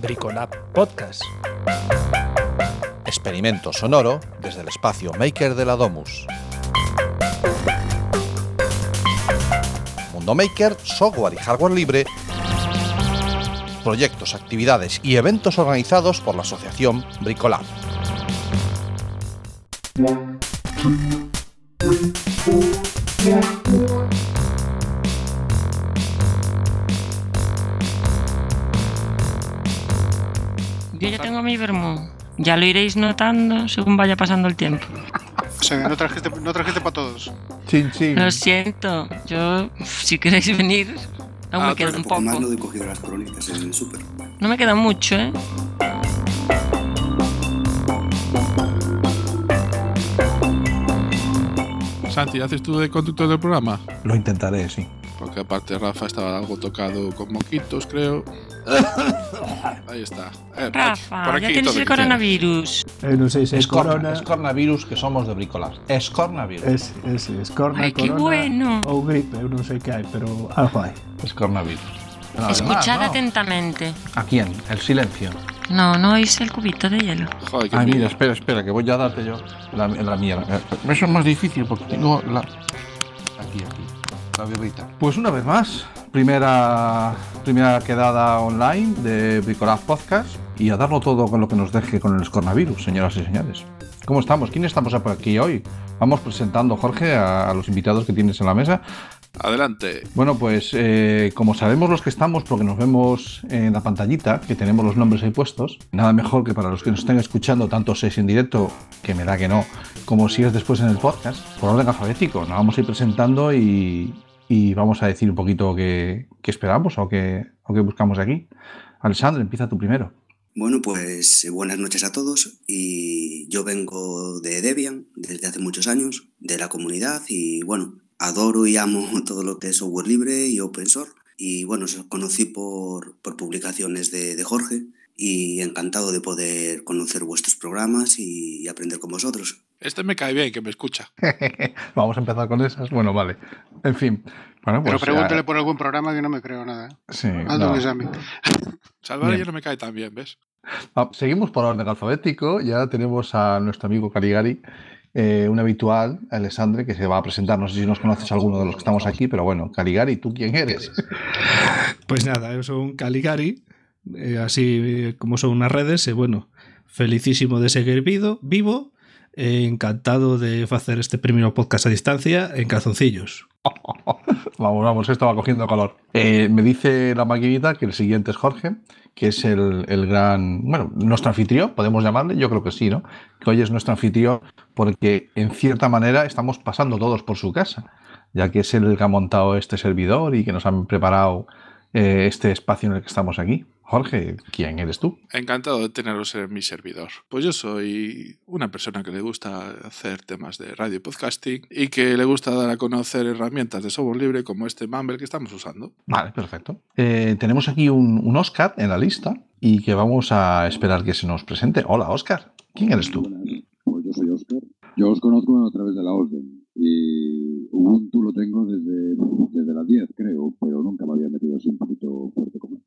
Bricolab Podcast. Experimento sonoro desde el espacio Maker de la Domus. Mundo Maker, software y hardware libre. Proyectos, actividades y eventos organizados por la asociación Bricolab. Tengo mi vermú. Ya lo iréis notando según vaya pasando el tiempo. O sea, no trajiste, no trajiste para todos. Chin, chin. Lo siento. Yo, si queréis venir, aún Ah, me queda un poco más poco. no he cogido las crónicas en el súper. No me queda mucho, ¿eh? Santi, ¿haces tú de conductor del programa? Lo intentaré, sí. Porque aparte Rafa estaba algo tocado con moquitos, creo. Ahí está. Eh, Rafa, por aquí ya tienes el coronavirus. Eh, no sé si es, Es, corona. es coronavirus que somos de Bricolab. Es coronavirus. Es, es, es corona, Ay, qué corona bueno. o gripe, non sei que hai, pero algo hai. Es coronavirus. No, Escuchad ¿no? atentamente. ¿A quién? El silencio. No, no oís el cubito de hielo. Joder, qué Ay, mira, espera, espera, que voy a darte yo la, la mía. Eso es más difícil porque tengo la. Aquí, aquí. La birrita. Pues una vez más, primera, primera quedada online de Bricolab Podcast y a darlo todo con lo que nos deje con el coronavirus, señoras y señores. ¿Cómo estamos? ¿Quién estamos por aquí hoy? Vamos presentando, Jorge, a, a los invitados que tienes en la mesa. Adelante. Bueno, pues eh, como sabemos los que estamos, porque nos vemos en la pantallita, que tenemos los nombres ahí puestos, nada mejor que para los que nos estén escuchando, tanto si es en directo, que me da que no, como si es después en el podcast, por orden alfabético. Nos vamos a ir presentando y, y vamos a decir un poquito qué, esperamos o qué, o qué buscamos aquí. Alessandro, empieza tú primero. Bueno, pues eh, buenas noches a todos. Y yo vengo de Debian desde hace muchos años, de la comunidad, y bueno, adoro y amo todo lo que es software libre y open source. Y bueno, os conocí por, publicaciones de, Jorge y encantado de poder conocer vuestros programas y aprender con vosotros. Este me cae bien, que me escucha. vamos a empezar con esas. Bueno, vale. En fin. Bueno, Pero pues, pregúntale eh, por algún programa que no me creo nada. ¿eh? sí, Haz no. un. Salvar Bien. ya no me cae tan bien, ¿ves? Ah, seguimos por orden alfabético. Ya tenemos a nuestro amigo Caligari, eh, un habitual, Alessandre, que se va a presentar. No sé si nos conoces a alguno de los que estamos aquí, pero bueno, Caligari, ¿tú quién eres? Pois nada, eu son Caligari, eh, así como son unas redes, bueno, felicísimo de seguir vivo, vivo encantado de facer este primeiro podcast a distancia en calzoncillos. vamos, vamos, esto va cogiendo color. Eh, me dice la maquinita que el siguiente es Jorge, que es el, el gran, bueno, nuestro anfitrión, podemos llamarle, yo creo que sí, ¿no? Que hoy es nuestro anfitrión porque en cierta manera estamos pasando todos por su casa, ya que es el que ha montado este servidor y que nos han preparado eh, este espacio en el que estamos aquí. Jorge, ¿quién eres tú? Encantado de teneros en mi servidor. Pues yo soy una persona que le gusta hacer temas de radio y podcasting y que le gusta dar a conocer herramientas de software libre como este Mumble que estamos usando. Vale, perfecto. Eh, tenemos aquí un, un Oscar en la lista y que vamos a esperar que se nos presente. Hola, Oscar. ¿Quién eres tú? Buenas, pues yo soy Oscar. Yo os conozco a través de la orden y Ubuntu lo tengo desde, desde las 10, creo, pero nunca me había metido así un poquito fuerte. Simplemente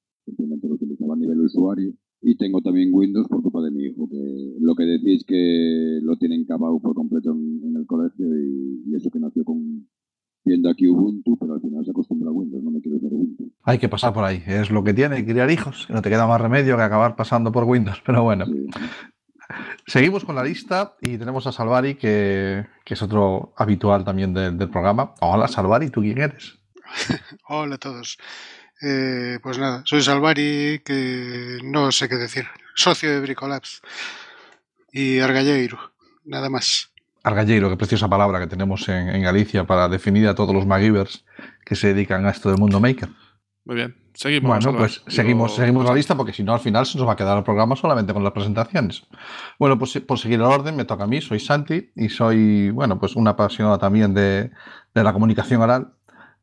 nivel usuario y tengo también Windows por culpa de mi hijo, que lo que decís que lo tienen cavado por completo en, en el colegio y, y eso que nació con viendo aquí Ubuntu, pero al final se acostumbra a Windows, no me quiero hacer Ubuntu. Hay que pasar por ahí. Es lo que tiene criar hijos. que No te queda más remedio que acabar pasando por Windows. Pero bueno, Sí. seguimos con la lista y tenemos a Salvari, que, que es otro habitual también del, del programa. Hola, Salvari, ¿tú quién eres? Hola a todos. Eh, pues nada, soy Salvari, que no sé qué decir. Socio de Bricolabs. Y Argalleiro, nada más. Argalleiro, qué preciosa palabra que tenemos en, en Galicia para definir a todos los MacGyvers que se dedican a esto del mundo maker. Muy bien, seguimos. Bueno, pues seguimos, Yo- seguimos la lista porque si no al final se nos va a quedar el programa solamente con las presentaciones. Bueno, pues por seguir el orden me toca a mí, soy Santi y soy, bueno, pues una apasionada también de, de la comunicación oral,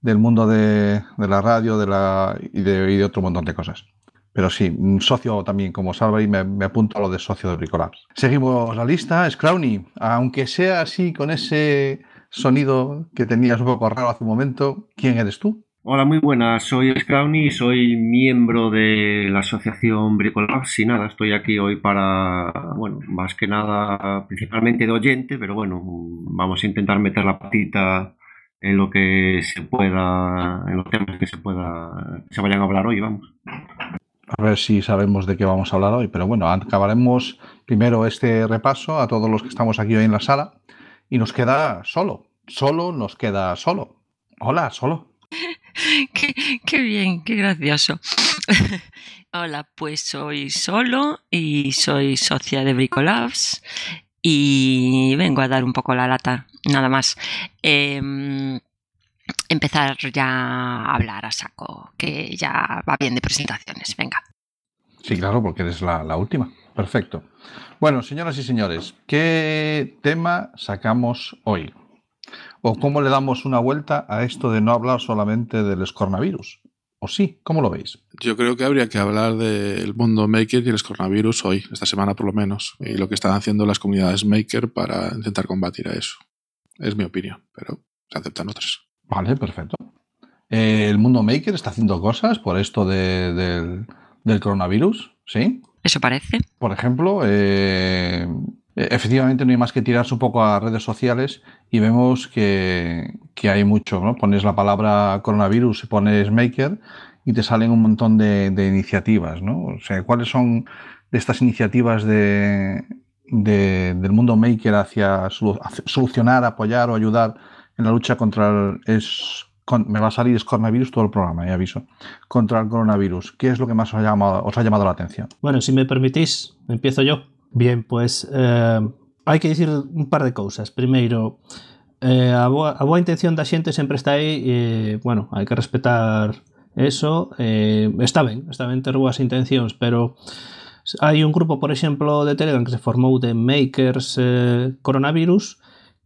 del mundo de, la radio de la, y, de, otro montón de cosas. Pero sí, un socio también como Salva y me, apunto a lo de socio de Bricolabs. Seguimos la lista, Scrowny, aunque sea así con ese sonido que tenías un poco raro hace un momento, ¿quién eres tú? Hola, muy buenas. Soy Scrowny, soy miembro de la asociación Bricolabs y nada, estoy aquí hoy para, bueno, más que nada, principalmente de oyente, pero bueno, vamos a intentar meter la patita en lo que se pueda, en los temas que se pueda, se vayan a hablar hoy, vamos. A ver si sabemos de qué vamos a hablar hoy, pero bueno, acabaremos primero este repaso a todos los que estamos aquí hoy en la sala y nos queda solo, solo nos queda solo. Hola, solo. qué, qué bien, qué gracioso. Hola, pues soy Solo y soy socia de Bricolabs y vengo a dar un poco la lata, nada más. Em, empezar ya a hablar a saco, que ya va bien de presentaciones. Venga. Sí, claro, porque eres la, la última. Perfecto. Bueno, señoras y señores, ¿qué tema sacamos hoy? ¿O cómo le damos una vuelta a esto de no hablar solamente del coronavirus? ¿O sí? ¿Cómo lo veis? Yo creo que habría que hablar del mundo maker y el coronavirus hoy, esta semana por lo menos, y lo que están haciendo las comunidades maker para intentar combatir a eso. Es mi opinión, pero se aceptan otras. Vale, perfecto. Eh, ¿El mundo maker está haciendo cosas por esto de, del, del coronavirus? ¿Sí? Eso parece. Por ejemplo, eh, efectivamente no hay más que tirarse un poco a redes sociales y vemos que, que hay mucho, ¿no? Pones la palabra coronavirus y pones maker y te salen un montón de, iniciativas, ¿no? O sea, ¿cuáles son de estas iniciativas de, de, del mundo maker hacia solucionar, apoyar o ayudar en la lucha contra el... Es, me va a salir coronavirus todo el programa, ya aviso. Contra el coronavirus. ¿Qué es lo que más os ha llamado, os ha llamado la atención? Bueno, si me permitís, empiezo yo. Bien, pois eh, hai que dicir un par de cousas. Primeiro, eh, a, boa, a boa intención da xente sempre está aí e, eh, bueno, hai que respetar eso. Eh, está ben, está ben ter boas intencións, pero hai un grupo, por exemplo, de Telegram que se formou de Makers eh, Coronavirus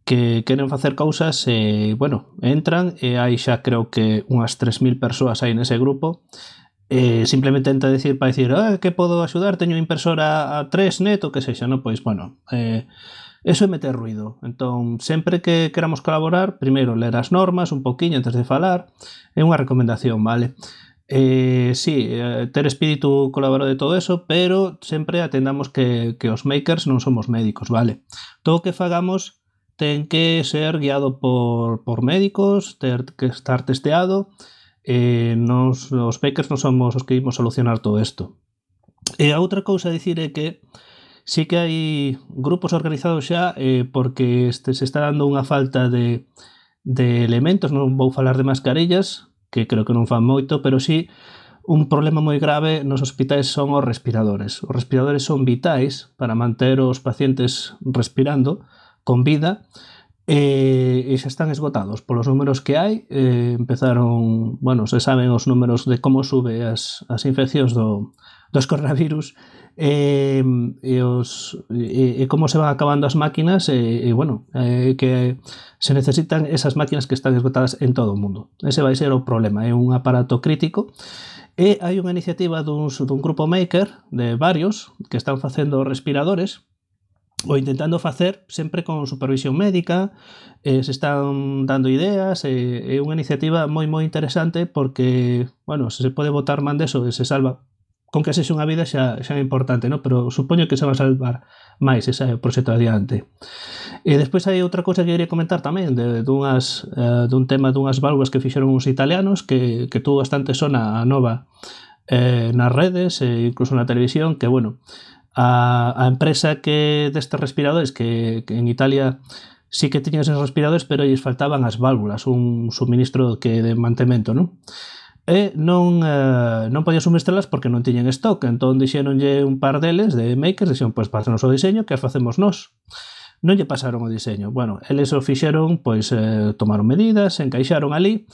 que queren facer cousas e, bueno, entran e hai xa creo que unhas 3.000 persoas aí nese grupo eh, simplemente tenta decir para decir, ah, que podo axudar, teño impresora a 3 net ou que sexa, non? Pois, bueno, eh, eso é meter ruido. Entón, sempre que queramos colaborar, primeiro ler as normas un poquinho antes de falar, é unha recomendación, vale? Eh, sí, eh, ter espírito colaborador de todo eso, pero sempre atendamos que, que os makers non somos médicos, vale? Todo o que fagamos ten que ser guiado por, por médicos, ter que estar testeado, e eh, nos, os bakers non somos os que imos solucionar todo isto. E a outra cousa a dicir é que sí que hai grupos organizados xa eh, porque este, se está dando unha falta de, de elementos, non vou falar de mascarillas, que creo que non fan moito, pero sí un problema moi grave nos hospitais son os respiradores. Os respiradores son vitais para manter os pacientes respirando con vida, E, e xa están esgotados polos números que hai. Eh, empezaron, bueno, se saben os números de como sube as, as infeccións do, dos coronavirus e, e, os, e, e como se van acabando as máquinas e, e bueno, e, que se necesitan esas máquinas que están esgotadas en todo o mundo. Ese vai ser o problema, é un aparato crítico. E hai unha iniciativa duns, dun grupo maker de varios que están facendo respiradores o intentando facer sempre con supervisión médica, eh, se están dando ideas, eh, é unha iniciativa moi moi interesante porque, bueno, se se pode botar man deso e se salva con que sexe unha vida xa, xa é importante, no? pero supoño que se va a salvar máis ese proxecto adiante. E despois hai outra cousa que quería comentar tamén de, dunhas, uh, dun tema dunhas válvulas que fixeron uns italianos que, que tuvo bastante sona a nova eh, nas redes e incluso na televisión que, bueno, a, a empresa que destes respiradores que, que en Italia sí que tiñan esos respiradores, pero lles faltaban as válvulas, un suministro que de mantemento, non? E non, eh, non podían suministralas porque non tiñen stock, entón dixeronlle un par deles de makers, dixeron, pois, pues, o diseño, que as facemos nós non lle pasaron o diseño. Bueno, eles o fixeron, pois eh, tomaron medidas, encaixaron ali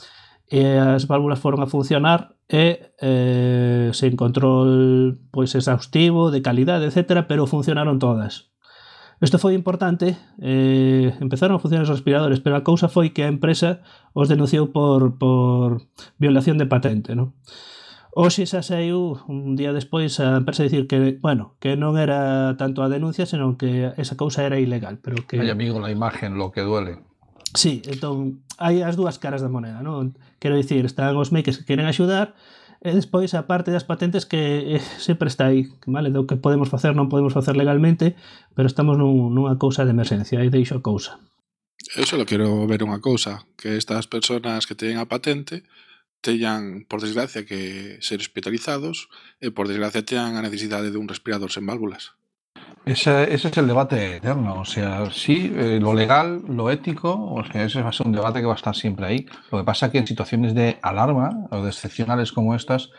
e as válvulas foron a funcionar e eh, sen control pois exhaustivo, de calidade, etc., pero funcionaron todas. Isto foi importante, eh, empezaron a funcionar os respiradores, pero a cousa foi que a empresa os denunciou por, por violación de patente, non? Oxe xa saiu un día despois a empresa dicir que, bueno, que non era tanto a denuncia, senón que esa cousa era ilegal, pero que... Ay, amigo, la imagen, lo que duele. Sí, entón, hai as dúas caras da moneda, non? Quero dicir, están os makers que queren axudar, e despois a parte das patentes que eh, sempre está aí, vale? Do que podemos facer, non podemos facer legalmente, pero estamos nun, nunha cousa de emerxencia, aí deixo a cousa. Eu só quero ver unha cousa, que estas persoas que teñen a patente teñan, por desgracia, que ser hospitalizados e, por desgracia, teñan a necesidade dun respirador sen válvulas. Ese, ese es el debate eterno. O sea, sí, eh, lo legal, lo ético, o sea, ese va a ser un debate que va a estar siempre ahí. Lo que pasa es que en situaciones de alarma o de excepcionales como estas,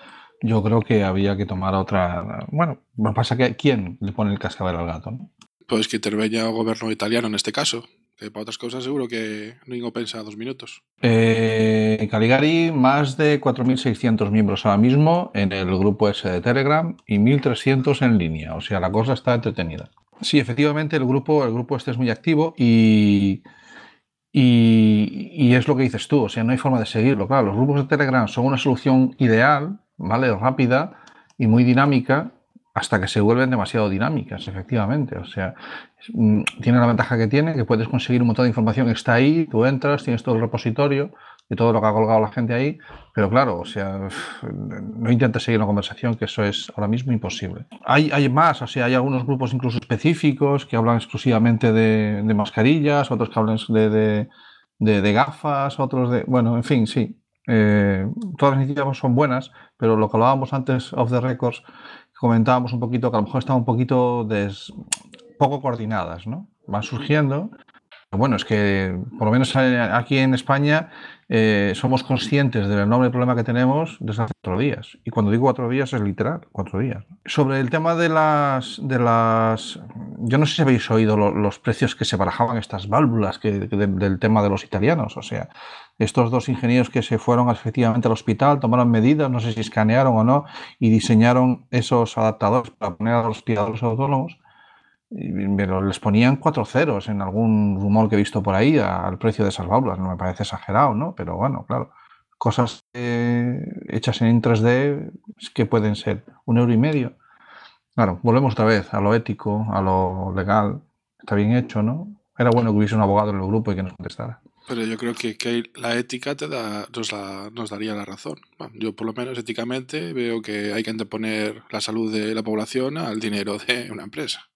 yo creo que había que tomar otra. Bueno, lo que pasa es que ¿quién le pone el cascabel al gato? ¿no? Pois que interveña o goberno italiano neste caso, para outras cousas seguro que non o pensa dos minutos. Eh, Caligari, más de 4.600 miembros ahora mismo en el grupo ese de Telegram y 1.300 en línea. O sea, la cosa está entretenida. Sí, efectivamente, el grupo, el grupo este es muy activo y, y, y es lo que dices tú. O sea, no hay forma de seguirlo. Claro, los grupos de Telegram son una solución ideal, ¿vale? Rápida y muy dinámica hasta que se vuelven demasiado dinámicas, efectivamente. O sea, tiene la ventaja que tiene, que puedes conseguir un montón de información que está ahí, tú entras, tienes todo el repositorio de todo lo que ha colgado la gente ahí, pero claro, o sea, no intentes seguir una conversación, que eso es ahora mismo imposible. Hay, hay más, o sea, hay algunos grupos incluso específicos que hablan exclusivamente de, mascarillas, otros que hablan de, de, gafas, otros de... Bueno, en fin, sí. Eh, todas las iniciativas son buenas, pero lo que hablábamos antes of the records comentábamos un poquito que a lo mejor están un poquito des, poco coordinadas, ¿no? Van surgiendo. Bueno, es que por lo menos aquí en España eh, somos conscientes del enorme problema que tenemos desde hace cuatro días. Y cuando digo cuatro días es literal, cuatro días. Sobre el tema de las... De las yo no sé si habéis oído lo, los precios que se barajaban estas válvulas que, de, del tema de los italianos. O sea, estos dos ingenieros que se fueron efectivamente al hospital, tomaron medidas, no sé si escanearon o no, y diseñaron esos adaptadores para poner a los respiradores autónomos pero les ponían cuatro ceros en algún rumor que he visto por ahí al precio de esas válvulas. No me parece exagerado, ¿no? Pero bueno, claro, cosas eh, hechas en 3D que pueden ser un euro y medio. Claro, volvemos otra vez a lo ético, a lo legal. Está bien hecho, ¿no? Era bueno que hubiese un abogado en el grupo y que nos contestara. Pero yo creo que, que la ética te da, nos, la, nos daría la razón. Bueno, yo, por lo menos, éticamente veo que hay que anteponer la salud de la población al dinero de una empresa.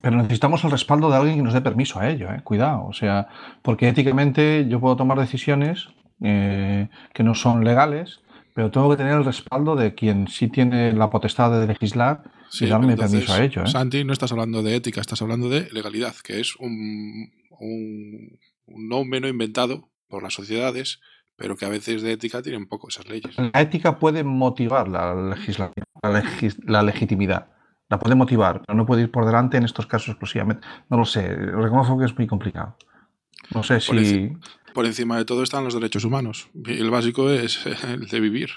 Pero necesitamos el respaldo de alguien que nos dé permiso a ello, ¿eh? cuidado. O sea, porque éticamente yo puedo tomar decisiones eh, que no son legales, pero tengo que tener el respaldo de quien sí tiene la potestad de legislar Sí, y darme entonces, permiso a ello. ¿eh? Santi, no estás hablando de ética, estás hablando de legalidad, que es un, un, un nómeno inventado por las sociedades, pero que a veces de ética tiene un poco esas leyes. La ética puede motivar la legislación, la, legis, la legitimidad. La puede motivar, pero no puede ir por delante en estos casos exclusivamente. No lo sé, reconozco que es muy complicado. No sé Por, si. por encima de todo están los derechos humanos. El básico es el de vivir.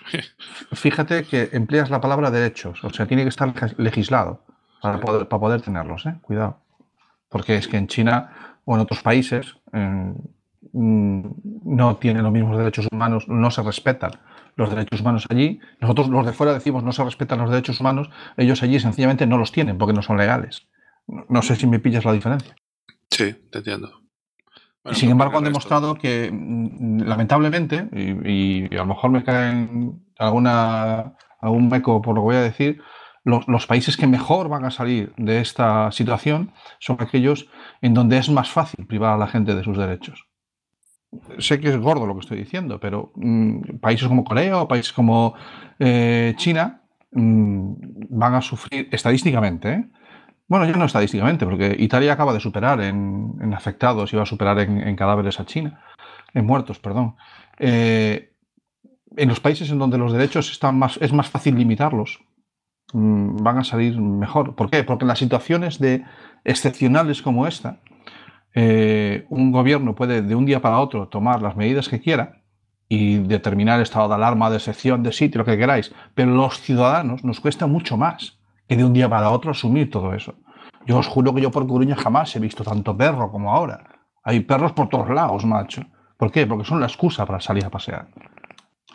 Fíjate que empleas la palabra derechos, o sea, tiene que estar leg- legislado para poder, para poder tenerlos, ¿eh? Cuidado. Porque es que en China o en otros países eh, mm, no tienen los mismos derechos humanos, no se respetan los derechos humanos allí. Nosotros los de fuera decimos no se respetan los derechos humanos, ellos allí sencillamente no los tienen porque no son legales. No sé si me pillas la diferencia. Sí, te entiendo. Bueno, sin embargo, han demostrado que, mm, lamentablemente, y, y a lo mejor me caen alguna, algún eco por lo que voy a decir, los, los países que mejor van a salir de esta situación son aquellos en donde es más fácil privar a la gente de sus derechos. Sé que es gordo lo que estoy diciendo, pero mm, países como Corea o países como eh, China mm, van a sufrir estadísticamente, ¿eh? Bueno, ya no estadísticamente, porque Italia acaba de superar en, afectados y va a superar en, en cadáveres a China, en muertos, perdón. Eh, en los países en donde los derechos están más, es más fácil limitarlos, mm, van a salir mejor. ¿Por qué? Porque en las situaciones de excepcionales como esta, eh, un gobierno puede de un día para otro tomar las medidas que quiera y determinar estado de alarma, de excepción, de sitio, lo que queráis, pero los ciudadanos nos cuesta mucho más que de un día para otro asumir todo eso. Yo os juro que yo por Coruña jamás he visto tanto perro como ahora. Hay perros por todos lados, macho. ¿Por qué? Porque son la excusa para salir a pasear.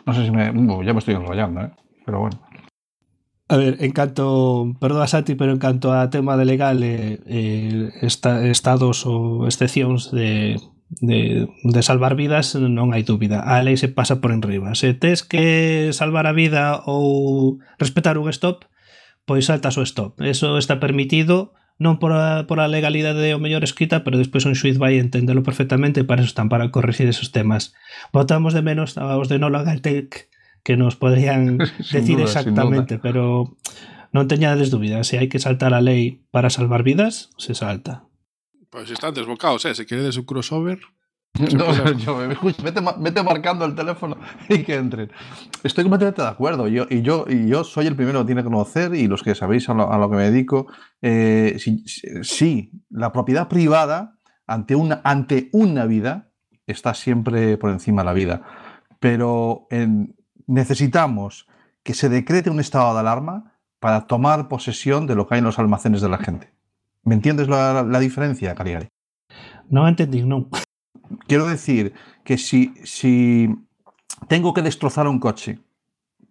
No sé si me... ya me estoy enrollando, ¿eh? Pero bueno. A ver, en canto, perdón a pero en canto a tema de legal, eh, eh, esta, estados ou excepcións de, de, de salvar vidas non hai dúbida. A lei se pasa por enriba. Se tes que salvar a vida ou respetar un stop, pois saltas o stop. Eso está permitido non por a, por a legalidade o mellor escrita, pero despois un xuiz vai entendelo perfectamente e para eso están para corregir esos temas. Votamos de menos aos de Nola legal que nos podrían decir duda, exactamente, pero non teñades dúbidas, se hai que saltar a lei para salvar vidas, se salta. Pues están desbocados, ¿eh? Si quieres un crossover. No, yo, escucha, vete, vete marcando el teléfono y que entren. Estoy completamente de acuerdo. Yo, y, yo, y yo soy el primero que tiene que conocer, y los que sabéis a lo, a lo que me dedico, eh, sí, sí, la propiedad privada ante una, ante una vida está siempre por encima de la vida. Pero en- necesitamos que se decrete un estado de alarma para tomar posesión de lo que hay en los almacenes de la gente. ¿Me entiendes la, la diferencia, Caligari? Non entendí, non. Quiero decir que si, si tengo que destrozar un coche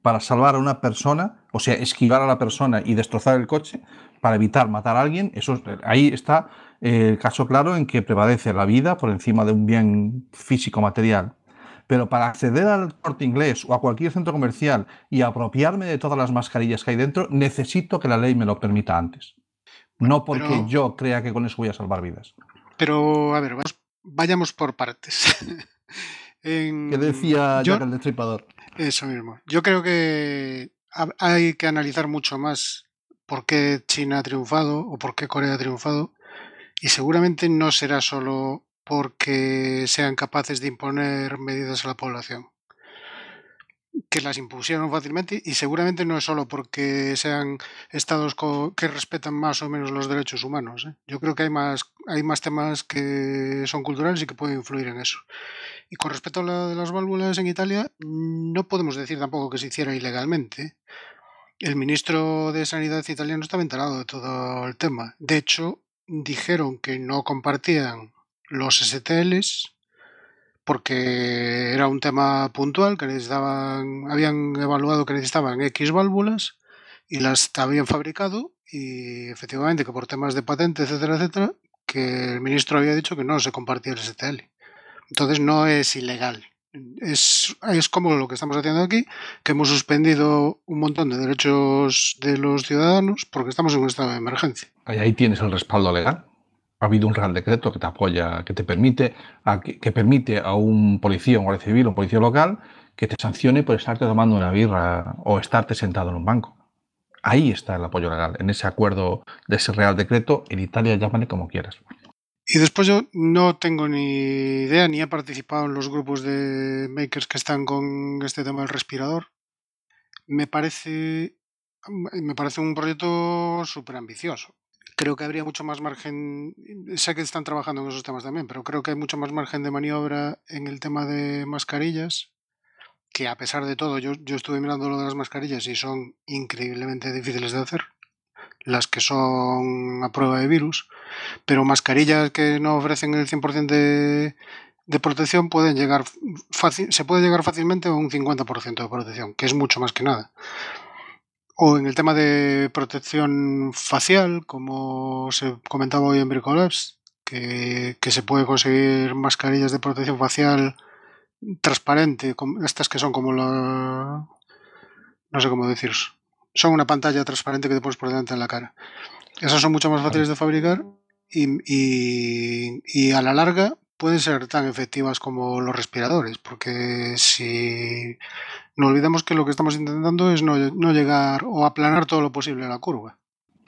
para salvar a una persona, o sea, esquivar a la persona y destrozar el coche para evitar matar a alguien, eso, es- ahí está el caso claro en que prevalece la vida por encima de un bien físico material. Pero para acceder al corte inglés o a cualquier centro comercial y apropiarme de todas las mascarillas que hay dentro, necesito que la ley me lo permita antes. No porque pero- yo crea que con eso voy a salvar vidas. Pero, a ver, vamos- vayamos por partes. En- Que decía yo- Jack el Destripador. Eso mismo. Yo creo que ha- hay que analizar mucho más por qué China ha triunfado o por qué Corea ha triunfado. Y seguramente no será solo porque sean capaces de imponer medidas a la población. Que las impusieron fácilmente y seguramente no es solo porque sean estados que respetan más o menos los derechos humanos. ¿eh? Yo creo que hay más, hay más temas que son culturales y que pueden influir en eso. Y con respecto a la de las válvulas en Italia, no podemos decir tampoco que se hiciera ilegalmente. El ministro de Sanidad italiano estaba enterado de todo el tema. De hecho, dijeron que no compartían los STLs porque era un tema puntual, que necesitaban, habían evaluado que necesitaban X válvulas y las habían fabricado y efectivamente que por temas de patente, etcétera, etcétera, que el ministro había dicho que no se compartía el STL. Entonces no es ilegal. Es, es como lo que estamos haciendo aquí, que hemos suspendido un montón de derechos de los ciudadanos porque estamos en un estado de emergencia. Ahí, tienes el respaldo legal. Ha habido un real decreto que te apoya, que te permite, a, que, permite a un policía, un guardia civil, un policía local, que te sancione por estarte tomando una birra o estarte sentado en un banco. Ahí está el apoyo legal, en ese acuerdo de ese real decreto. En Italia llámale como quieras. Y después yo no tengo ni idea, ni he participado en los grupos de makers que están con este tema del respirador. Me parece, me parece un proyecto súper ambicioso. Creo que habría mucho más margen, sé que están trabajando en esos temas también, pero creo que hay mucho más margen de maniobra en el tema de mascarillas, que a pesar de todo, yo, yo estuve mirando lo de las mascarillas y son increíblemente difíciles de hacer, las que son a prueba de virus pero mascarillas que no ofrecen el 100% de, de protección pueden llegar fácil, se puede llegar fácilmente a un 50% de protección, que es mucho más que nada. O en el tema de protección facial, como se comentaba hoy en Bricolabs, que, que se puede conseguir mascarillas de protección facial transparente, como- estas que son como la... no sé cómo decir, son una pantalla transparente que te pones por delante en la cara. Esas son mucho más fáciles de fabricar y, y- y a la larga pueden ser tan efectivas como los respiradores, porque si no olvidemos que lo que estamos intentando es no, no llegar o aplanar todo lo posible a la curva.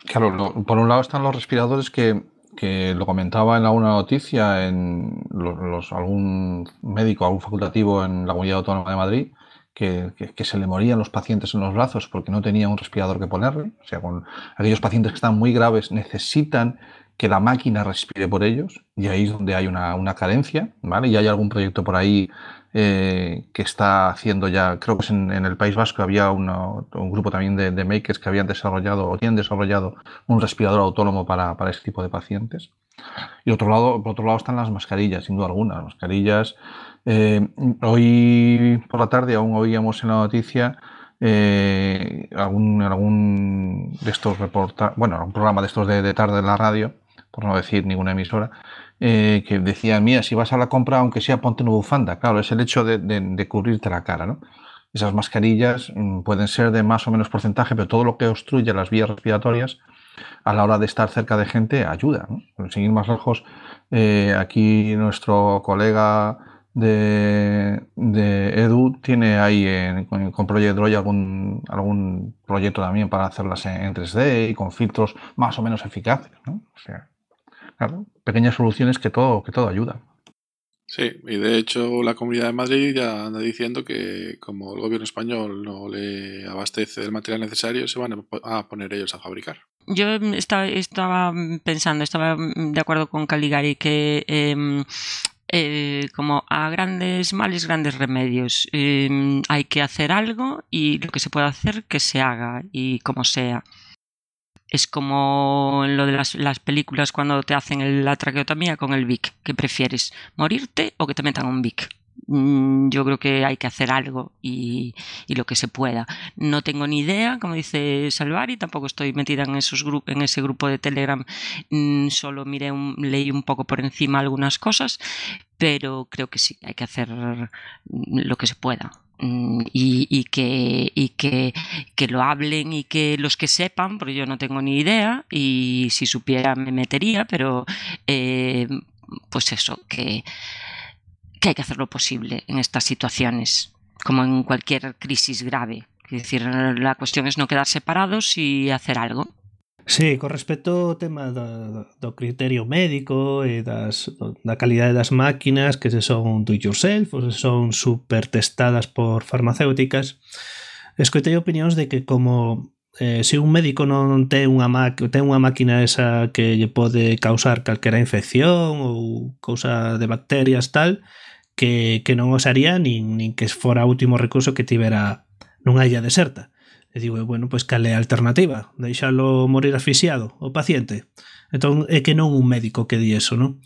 Claro, lo- por un lado están los respiradores que, que lo comentaba en alguna noticia en los, los- algún médico, algún facultativo en la Comunidad Autónoma de Madrid, que, que- se le morían los pacientes en los brazos porque no tenía un respirador que ponerle. O sea, con aquellos pacientes que están muy graves necesitan que la máquina respire por ellos y ahí es donde hay una, una carencia, ¿vale? Y hay algún proyecto por ahí eh, que está haciendo ya, creo que es en, en el País Vasco había uno- un grupo también de, de makers que habían desarrollado o tienen desarrollado un respirador autónomo para, para este tipo de pacientes. Y otro lado, por otro lado están las mascarillas, sin duda alguna. Las mascarillas. eh, hoy por la tarde aún oíamos en la noticia eh, algún, algún de estos reportajes, bueno, un programa de estos de, de tarde en la radio, por no decir ninguna emisora, eh, que decían, mira, si vas a la compra, aunque sea ponte una bufanda. Claro, es el hecho de, cubrirte la cara, ¿no? Esas mascarillas mm, pueden ser de más o menos porcentaje, pero todo lo que obstruye las vías respiratorias a la hora de estar cerca de gente ayuda. Sin ir más lejos, eh, aquí nuestro colega de, de, Edu tiene ahí en, con, Project Droid algún, algún proyecto también para hacerlas en, en 3D y con filtros más o menos eficaces. ¿no? O sea, claro, pequeñas soluciones que todo, que todo ayuda. Sí, y de hecho la Comunidad de Madrid ya anda diciendo que como el gobierno español no le abastece el material necesario, se van a poner ellos a fabricar. Yo estaba, estaba pensando, estaba de acuerdo con Caligari que eh, eh, como a grandes males, grandes remedios. Eh, hay que hacer algo y lo que se puede hacer, que se haga y como sea. Es como lo de las, las, películas cuando te hacen la traqueotomía con el Vic. ¿Qué prefieres? ¿Morirte o que te metan un Vic? Mm, yo creo que hay que hacer algo y, lo que se pueda. No tengo ni idea, como dice Salvari, tampoco estoy metida en, esos en ese grupo de Telegram, mm, solo miré un, leí un poco por encima algunas cosas, pero creo que sí, hay que hacer lo que se pueda. Mm, y, y, que, y que, que, lo hablen y que los que sepan, porque yo no tengo ni idea y si supiera me metería, pero eh, pues eso, que, que hay que hacer lo posible en estas situaciones, como en cualquier crisis grave. Es decir, la cuestión es no quedarse parados y hacer algo. Sí, con respecto ao tema do, do criterio médico e das, da calidade das máquinas que se son do yourself ou se son super testadas por farmacéuticas escoitei opinións de que como eh, se un médico non ten unha, ten unha máquina esa que lle pode causar calquera infección ou cousa de bacterias tal, que, que non osaría nin, nin que fora o último recurso que tivera nunha illa deserta. E digo, bueno, pois cal é a alternativa? Deixalo morir asfixiado o paciente? Entón, é que non un médico que di eso, non?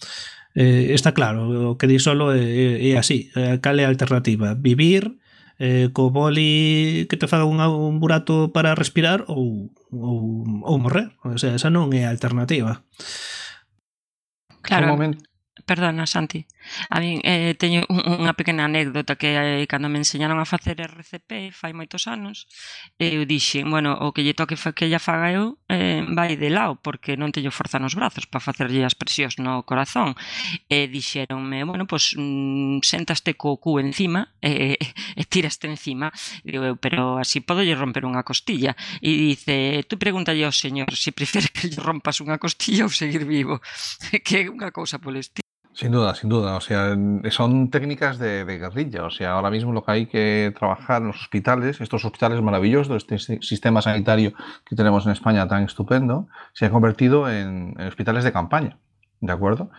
Eh, está claro, o que di solo é, é así. Eh, cal é a alternativa? Vivir eh, co boli que te faga un, un burato para respirar ou, ou, ou morrer. O sea, esa non é a alternativa. Claro. un Momento... Perdona, Santi. A min eh, teño unha pequena anécdota que eh, cando me enseñaron a facer RCP fai moitos anos, eh, eu dixen, bueno, o que lle toque que ella faga eu eh, vai de lao, porque non teño forza nos brazos para facerlle as presións no corazón. E eh, dixeronme, bueno, pois mm, sentaste co cu encima eh, e tiraste encima. Digo eu, pero así podo lle romper unha costilla. E dice, tú pregúntalle ao señor se prefere que lle rompas unha costilla ou seguir vivo. que é unha cousa polo estilo Sin duda, sin duda. O sea, son técnicas de, de, guerrilla. O sea, ahora mismo lo que hay que trabajar en los hospitales, estos hospitales maravillosos, este sistema sanitario que tenemos en España tan estupendo, se ha convertido en, hospitales de campaña. ¿De acuerdo?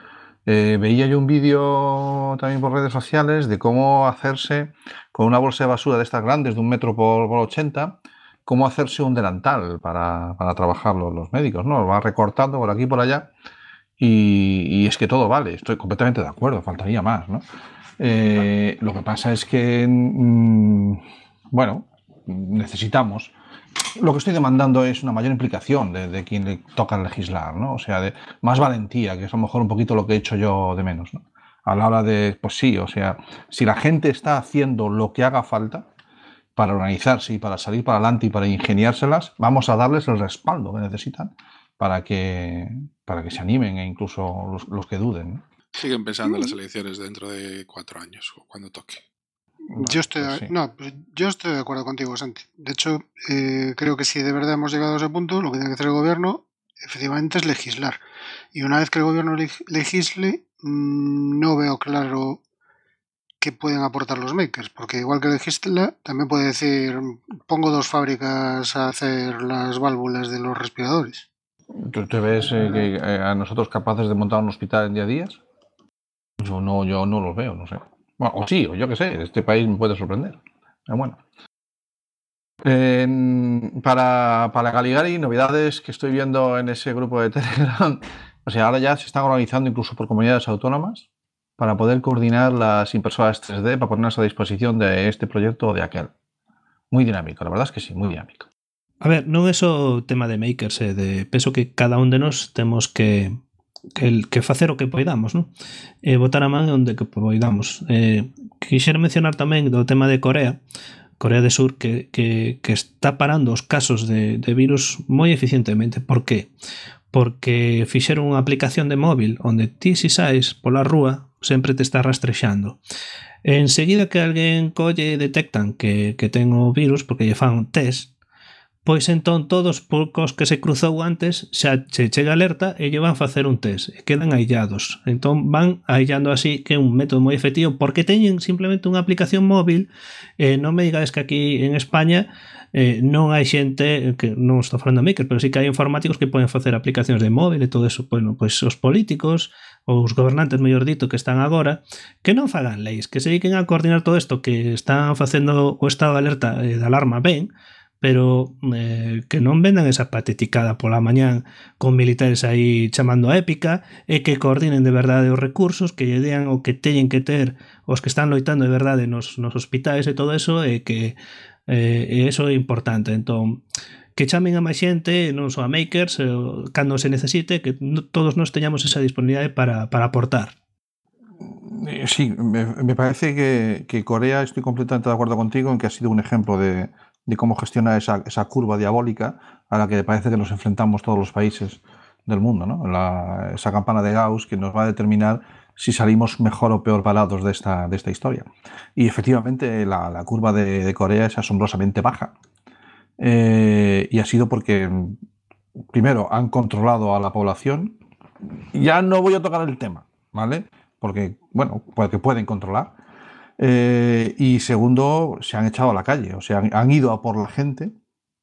Eh, veía yo un vídeo también por redes sociales de cómo hacerse con una bolsa de basura de estas grandes, de un metro por, por 80, cómo hacerse un delantal para, para trabajar los, médicos, ¿no? Va recortando por aquí y por allá y, y, es que todo vale, estoy completamente de acuerdo, faltaría más, ¿no? Eh, lo que pasa es que, mmm, bueno, necesitamos. Lo que estoy demandando es una mayor implicación de, de, quien le toca legislar, ¿no? O sea, de más valentía, que es a lo mejor un poquito lo que he hecho yo de menos, ¿no? A la hora de, pues sí, o sea, si la gente está haciendo lo que haga falta para organizarse y para salir para adelante y para ingeniárselas, vamos a darles el respaldo que necesitan para que, para que se animen e incluso los, los que duden. ¿no? Siguen pensando en las elecciones dentro de cuatro años, cuando toque. Vale, yo, estoy, pues sí. no, pues yo estoy de acuerdo contigo, Santi. De hecho, eh, creo que si de verdad hemos llegado a ese punto, lo que tiene que hacer el gobierno efectivamente es legislar. Y una vez que el gobierno legisle, mmm, no veo claro qué pueden aportar los makers, porque igual que legisla, también puede decir, pongo dos fábricas a hacer las válvulas de los respiradores. ¿Tú te ves eh, eh, a nosotros capaces de montar un hospital en día a días? Yo no, yo no los veo, no sé. Bueno, o sí, o yo qué sé, este país me puede sorprender. Pero bueno. Para, para Caligari, novedades que estoy viendo en ese grupo de Telegram. O sea, ahora ya se están organizando incluso por comunidades autónomas para poder coordinar las impresoras 3D para ponerlas a disposición de este proyecto o de aquel. Muy dinámico, la verdad es que sí, muy dinámico. A ver, non é só tema de makers, eh, de penso que cada un de nós temos que que, que facer o que poidamos, non? E botar a man onde que poidamos. Eh, quixer mencionar tamén do tema de Corea, Corea do Sur, que, que, que está parando os casos de, de virus moi eficientemente. Por que? Porque fixeron unha aplicación de móvil onde ti si sais pola rúa sempre te está rastrexando. Enseguida que alguén colle e detectan que, que ten o virus, porque lle fan test, pois entón todos poucos que se cruzou antes xa che chega alerta e lle van facer un test e quedan aillados. Entón van aillando así que é un método moi efectivo porque teñen simplemente unha aplicación móvil eh, non me digades que aquí en España eh, non hai xente que non estou falando de makers pero sí que hai informáticos que poden facer aplicacións de móvil e todo eso. Bueno, pois os políticos ou os gobernantes mellor dito que están agora que non fagan leis que se dediquen a coordinar todo isto que están facendo o estado de alerta e de alarma ben pero eh, que non vendan esa pateticada pola mañán con militares aí chamando a épica e que coordinen de verdade os recursos, que lle dean o que teñen que ter os que están loitando de verdade nos, nos hospitais e todo eso e que eh, e eso é importante. Entón, que chamen a máis xente, non só a makers, eh, cando se necesite, que no, todos nós teñamos esa disponibilidade para, para aportar. Eh, sí, me, me parece que, que Corea, estoy completamente de acuerdo contigo en que ha sido un ejemplo de, de cómo gestionar esa, esa, curva diabólica a la que parece que nos enfrentamos todos los países del mundo. ¿no? Esa campana de Gauss que nos va a determinar si salimos mejor o peor parados de esta, de esta historia. Y efectivamente la, la curva de, de, Corea es asombrosamente baja. Eh, y ha sido porque, primero, han controlado a la población. Ya no voy a tocar el tema, ¿vale? Porque, bueno, porque pueden controlar eh, y segundo, se han echado a la calle, o sea, han, ido a por la gente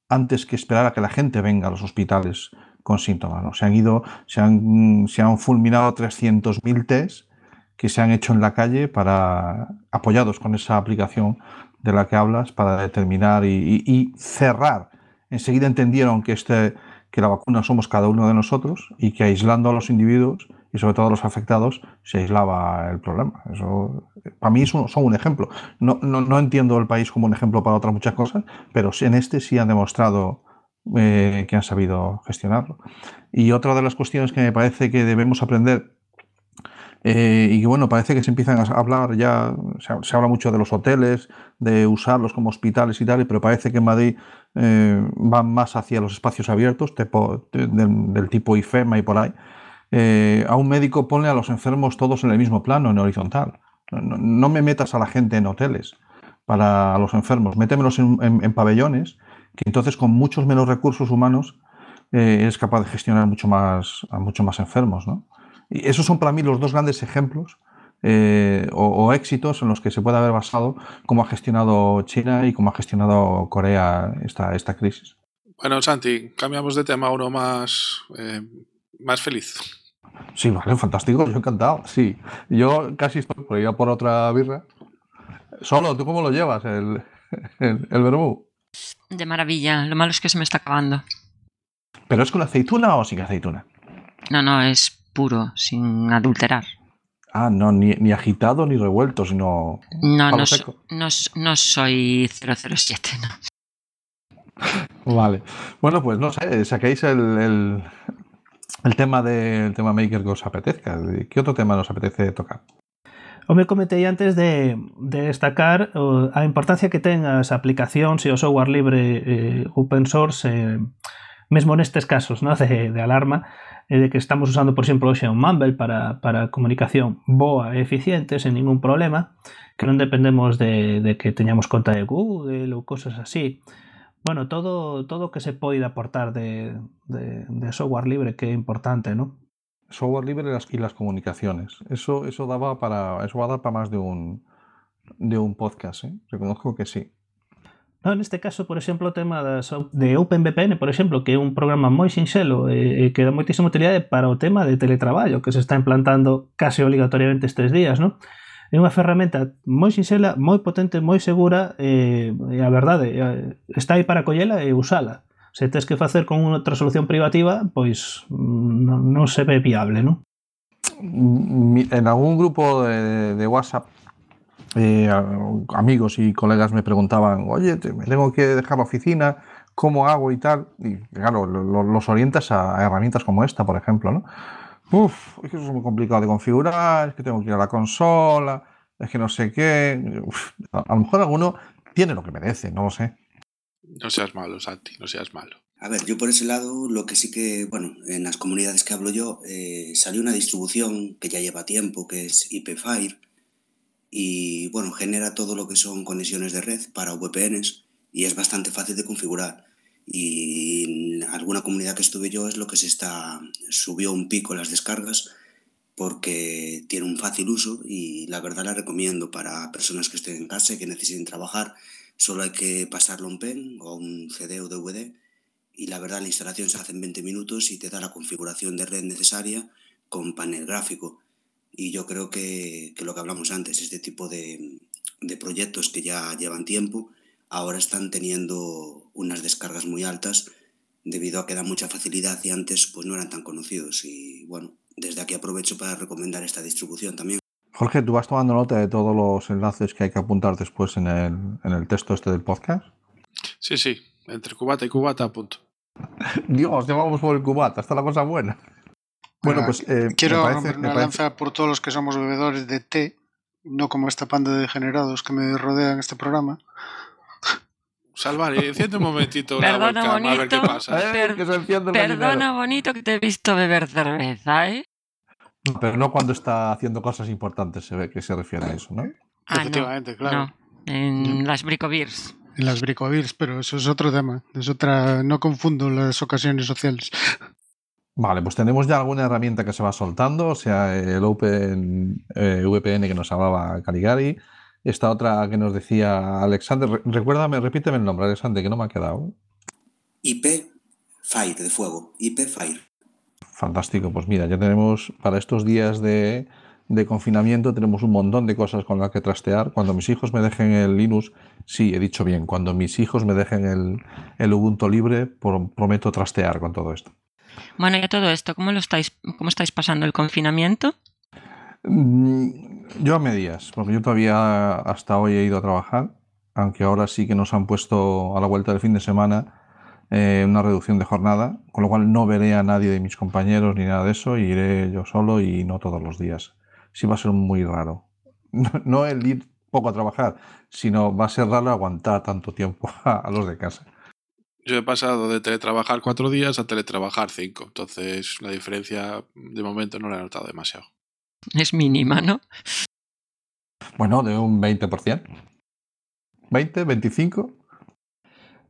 antes que esperar a que la gente venga a los hospitales con síntomas. ¿no? Se han ido, se han, se han fulminado 300.000 test que se han hecho en la calle para, apoyados con esa aplicación de la que hablas, para determinar y, y, y cerrar. Enseguida entendieron que, este, que la vacuna somos cada uno de nosotros y que aislando a los individuos y sobre todo los afectados se aislaba el problema. Eso, para mí son, son un ejemplo. No, no, no, entiendo el país como un ejemplo para otras muchas cosas, pero en este sí han demostrado eh, que han sabido gestionarlo. Y otra de las cuestiones que me parece que debemos aprender eh, y bueno, parece que se empiezan a hablar ya, se, habla mucho de los hoteles, de usarlos como hospitales y tal, pero parece que en Madrid eh, van más hacia los espacios abiertos, del tipo IFEMA y por ahí eh, a un médico pone a los enfermos todos en el mismo plano, en horizontal. No, me metas a la gente en hoteles para los enfermos, métemelos en, pabellones, que entonces con muchos menos recursos humanos eh, es capaz de gestionar mucho más, a mucho más enfermos. ¿no? Y esos son para mí los dos grandes ejemplos eh, o, éxitos en los que se puede haber basado cómo ha gestionado China y cómo ha gestionado Corea esta, esta crisis. Bueno, Santi, cambiamos de tema uno más, eh, más feliz. Sí, vale, fantástico, yo encantado. Sí, yo casi estoy por ir a por otra birra. Solo, ¿tú cómo lo llevas, el, el, el vermú? De maravilla, lo malo es que se me está acabando. ¿Pero es con aceituna o sin aceituna? No, no, es puro, sin adulterar. Ah, no, ni, ni agitado ni revuelto, sino. No, no, so, no, no, soy 007, no. Vale. Bueno, pues no sé, saquéis el, el, el tema del de, tema Maker que os apetezca. ¿Qué otro tema nos apetece tocar? O me comentei antes de, de destacar o, a importancia que ten as aplicacións e o software libre eh, open source eh, mesmo nestes casos ¿no? de, de alarma eh, de que estamos usando, por exemplo, hoxe un Mumble para, para comunicación boa e eficiente, sen ningún problema, que non dependemos de, de que teñamos conta de Google ou cosas así bueno, todo todo que se pode aportar de, de, de, software libre que é importante, ¿no? Software libre y las, y las comunicaciones. Eso eso daba para eso va a dar para más de un de un podcast, ¿eh? Reconozco que sí. No, en este caso, por exemplo, o tema das, de OpenVPN, por exemplo, que é un programa moi sinxelo e, eh, e eh, que dá moitísima utilidade para o tema de teletraballo que se está implantando case obligatoriamente estes días, non? É unha ferramenta moi sinxela, moi potente, moi segura e, e a verdade eh, está aí para collela e usala. Se tes que facer con outra solución privativa, pois mm, non, non se ve viable, non? En algún grupo de, de WhatsApp eh, amigos y colegas me preguntaban, oye, te, me tengo que dejar la oficina, ¿cómo hago y tal? Y claro, lo, los orientas a, a herramientas como esta, por ejemplo, ¿no? Uf, es que eso es muy complicado de configurar, es que tengo que ir a la consola, es que no sé qué. Uf, a, a lo mejor alguno tiene lo que merece, no lo sé. No seas malo, Santi, no seas malo. A ver, yo por ese lado, lo que sí que, bueno, en las comunidades que hablo yo, eh, salió una distribución que ya lleva tiempo, que es IPFire, y bueno, genera todo lo que son conexiones de red para VPNs y es bastante fácil de configurar. Y en alguna comunidad que estuve yo es lo que se está, subió un pico las descargas porque tiene un fácil uso y la verdad la recomiendo para personas que estén en casa y que necesiten trabajar. Solo hay que pasarlo un pen o un CD o DVD y la verdad la instalación se hace en 20 minutos y te da la configuración de red necesaria con panel gráfico. Y yo creo que, lo que hablamos antes, este tipo de proyectos que ya llevan tiempo, ahora están teniendo unas descargas muy altas debido a que da mucha facilidad y antes pues no eran tan conocidos. Y bueno, desde aquí aprovecho para recomendar esta distribución también. Jorge, ¿tú vas tomando nota de todos los enlaces que hay que apuntar después en el, en el texto este del podcast? Sí, sí, entre cubata y cubata, punto. Dios, ya vamos por el cubata, está la cosa buena. Bueno, pues eh, Quiero me parece, romper una parece- lanza por todos los que somos bebedores de té, no como esta panda de degenerados que me rodean este programa. Salvar, enciende un momentito la Perdona, webcam, a ver qué bonito. pasa. Eh, que se Perdona, bonito, que te he visto beber cerveza, ¿eh? Pero no cuando está haciendo cosas importantes se ve que se refiere a eso, ¿no? Ah, no, Efectivamente, claro. no. En las bricobeers. En las bricobeers, pero eso es otro tema. Es otra. No confundo las ocasiones sociales. Vale, pues tenemos ya alguna herramienta que se va soltando, o sea, el Open eh, VPN que nos hablaba Caligari, esta otra que nos decía Alexander, Re- recuérdame, repíteme el nombre, Alexander, que no me ha quedado. IP Fire de fuego, IP Fire. Fantástico, pues mira, ya tenemos para estos días de, de confinamiento, tenemos un montón de cosas con las que trastear. Cuando mis hijos me dejen el Linux, sí, he dicho bien, cuando mis hijos me dejen el, el Ubuntu libre, por- prometo trastear con todo esto. Bueno, y a todo esto, ¿cómo lo estáis, cómo estáis pasando el confinamiento? Mm, Yo a medias, porque yo todavía hasta hoy he ido a trabajar, aunque ahora sí que nos han puesto a la vuelta del fin de semana eh, una reducción de jornada, con lo cual no veré a nadie de mis compañeros ni nada de eso, iré yo solo y no todos los días. Sí va a ser muy raro. No, no el ir poco a trabajar, sino va a ser raro aguantar tanto tiempo a, a los de casa. Yo he pasado de teletrabajar cuatro días a teletrabajar cinco, entonces la diferencia de momento no la he notado demasiado. Es mínima, ¿no? Bueno, de un 20%. 20, 25.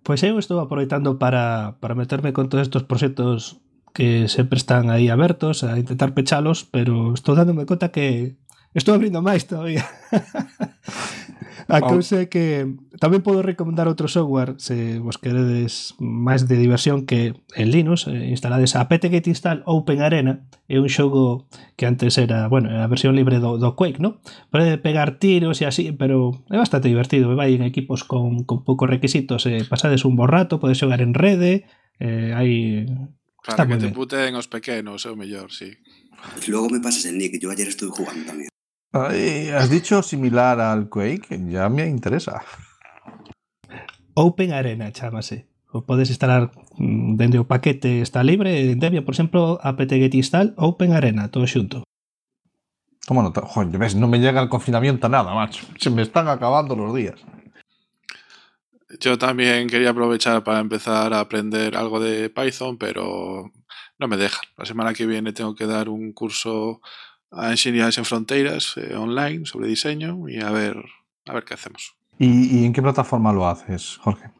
Pois eu estou aproveitando para, para meterme con todos estos proxectos que sempre están aí abertos a intentar pechalos, pero estou dándome conta que estou abrindo máis todavía. A cousa é que tamén podo recomendar outro software se vos queredes máis de diversión que en Linux, eh, instalades a PTGet install Open Arena, é un xogo que antes era, bueno, a versión libre do, do Quake, ¿no? Pode pegar tiros e así, pero é bastante divertido, vai en equipos con, con poucos requisitos, eh, pasades un bo rato, podes xogar en rede, eh, hai Claro, Está que te puten os pequenos, é o mellor, sí. Logo me pasas el nick, yo ayer estuve jugando también. Ay, has dicho similar al Quake, ya me interesa. Open Arena, chámase. O podes instalar mm, dende o paquete está libre, en Debian, por exemplo, apt-get install Open Arena, todo xunto. Toma nota. Joder, ves, no me llega el confinamiento a nada, macho. Se me están acabando los días. Yo también quería aprovechar para empezar a aprender algo de Python, pero no me dejan. La semana que viene tengo que dar un curso a Enxeñerías en Fronteiras eh, online sobre diseño y a ver, a ver qué hacemos. ¿Y, y en qué plataforma lo haces, Jorge?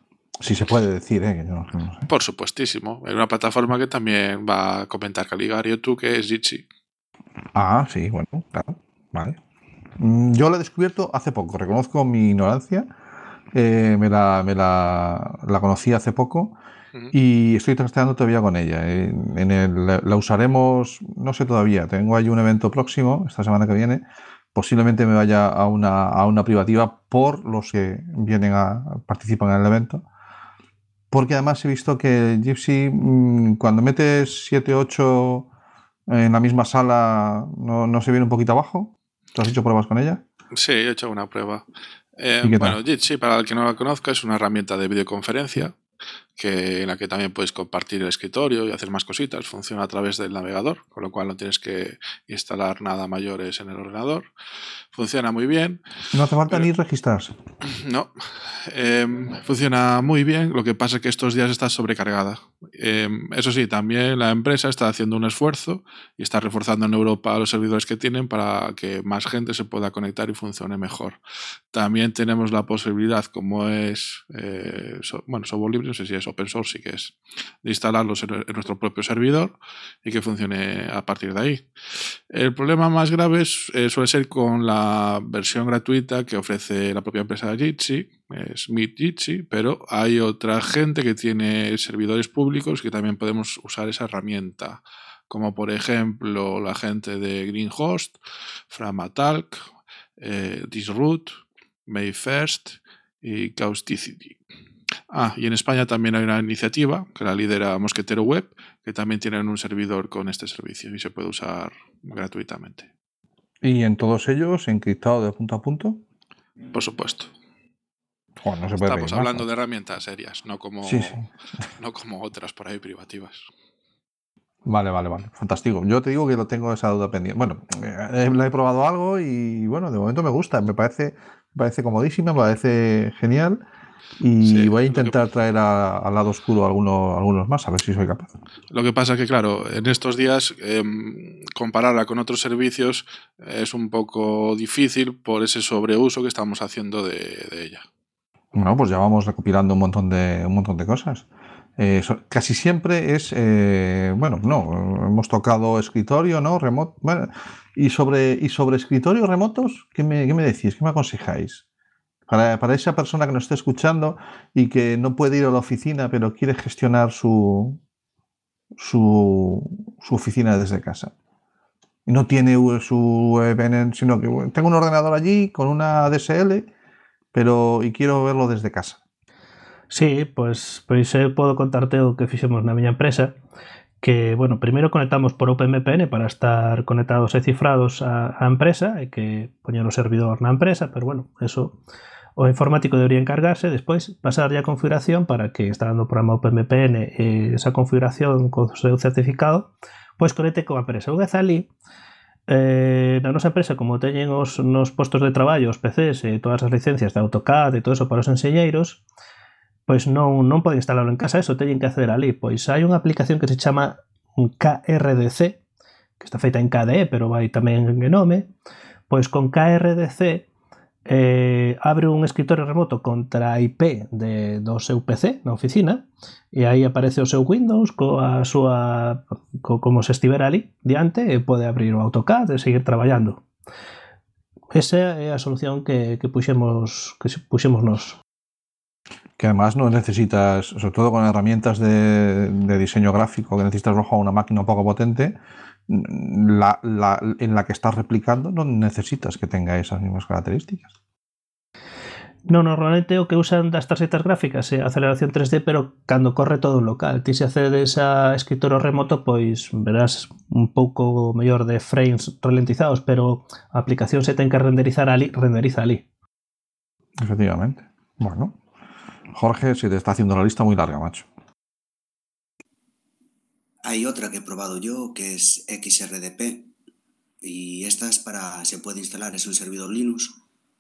Si se puede decir, ¿eh? Que yo no- no sé. Por supuestísimo. En una plataforma que también va a comentar Caligari o tú, que es Jitsi. Ah, sí, bueno, claro. Vale. Mm, Yo lo he descubierto hace poco, reconozco mi ignorancia. eh, me la, me la, la conocí hace poco Ujú. y estoy trasteando todavía con ella. Eh, En el, la usaremos, no sé todavía. Tengo ahí un evento próximo, esta semana que viene. Posiblemente me vaya a una, a una privativa por los que vienen a participan en el evento. Porque además he visto que Gypsy, mm, cuando metes 7, 8 en la misma sala, ¿no, no se viene un poquito abajo? ¿Tú has hecho pruebas con ella? Sí, he hecho una prueba. Eh, ¿Y qué bueno? Jitsi, para el que no la conozca, es una herramienta de videoconferencia que, en la que también puedes compartir el escritorio y hacer más cositas. Funciona a través del navegador, con lo cual no tienes que instalar nada mayores en el ordenador. Funciona muy bien. No hace falta ni registrarse. No, em, funciona muy bien. Lo que pasa es que estos días está sobrecargada. Em, eso sí, también la empresa está haciendo un esfuerzo y está reforzando en Europa los servidores que tienen para que más gente se pueda conectar y funcione mejor. También tenemos la posibilidad, como es, eh, bueno, software libre, no sé si es open source, sí que es, de instalarlos en, nuestro propio servidor y que funcione a partir de ahí. El problema más grave eh, suele ser con la versión gratuita que ofrece la propia empresa Jitsi, Meet Jitsi, pero hay otra gente que tiene servidores públicos que también podemos usar esa herramienta, como por ejemplo la gente de Greenhost, Framatalk, eh, Disroot, Mayfirst y Causticity. Ah, y en España también hay una iniciativa que la lidera Mosquetero Web, que también tienen un servidor con este servicio y se puede usar gratuitamente. ¿Y en todos ellos encriptado de punto a punto? Por supuesto. no se puede Estamos hablando de herramientas serias, no como, no como otras por ahí privativas. Vale, vale, vale. Fantástico. Yo te digo que lo tengo esa duda pendiente. Bueno, eh, la he probado algo y bueno, de momento me gusta. Me parece, me parece comodísima, me parece genial. Y voy a intentar traer al lado oscuro algunos, algunos más, a ver si soy capaz. Lo que pasa que, claro, en estos días em, compararla con otros servicios es un poco difícil por ese sobreuso que estamos haciendo de, ella. Bueno, pues ya vamos recopilando un montón de, un montón de cosas. Eh, casi siempre es, eh, bueno, no, hemos tocado escritorio, ¿no? Remoto. y, sobre, y sobre escritorios remotos, ¿qué me, qué me decís? ¿Qué me aconsejáis? Para, esa persona que nos esté escuchando y que no puede ir a la oficina, pero quiere gestionar su, su, oficina desde casa. Y no tiene su VPN, sino que tengo un ordenador allí con una DSL, pero y quiero verlo desde casa. Sí, pues, pues puedo contarte lo que hicimos en mi empresa que, bueno, primero conectamos por OpenVPN para estar conectados y cifrados a, empresa, hay que poner un servidor en la empresa, pero bueno, eso o informático debería encargarse despois pasarlle a configuración para que instalando o programa OpenVPN eh, esa configuración co seu certificado pois conecte coa empresa. Unha vez ali, eh, na nosa empresa, como teñen os nos postos de traballo, os PCs e eh, todas as licencias de AutoCAD e todo eso para os enselleiros, pois non, non poden instalarlo en casa, eso teñen que acceder ali. Pois hai unha aplicación que se chama KRDC, que está feita en KDE, pero vai tamén en Genome, pois con KRDC eh, abre un escritorio remoto contra IP de, do seu PC na oficina e aí aparece o seu Windows coa súa co, como se estivera ali diante e pode abrir o AutoCAD e seguir traballando. Esa é a solución que, que puxemos que puxemos nos que además no necesitas, sobre todo con herramientas de, de diseño gráfico, que necesitas rojo una máquina un poco potente, la, la, en la que estás replicando no necesitas que tenga esas mismas características. No, normalmente o que usan das tarxetas gráficas é aceleración 3D, pero cando corre todo en local. Ti se accedes a escritorio remoto, pois verás un pouco mellor de frames ralentizados, pero a aplicación se ten que renderizar ali, renderiza ali. Efectivamente. Bueno, Jorge, se te está haciendo la lista muy larga, macho. Hay otra que he probado yo que es XRDP y esta es para, se puede instalar, es un servidor Linux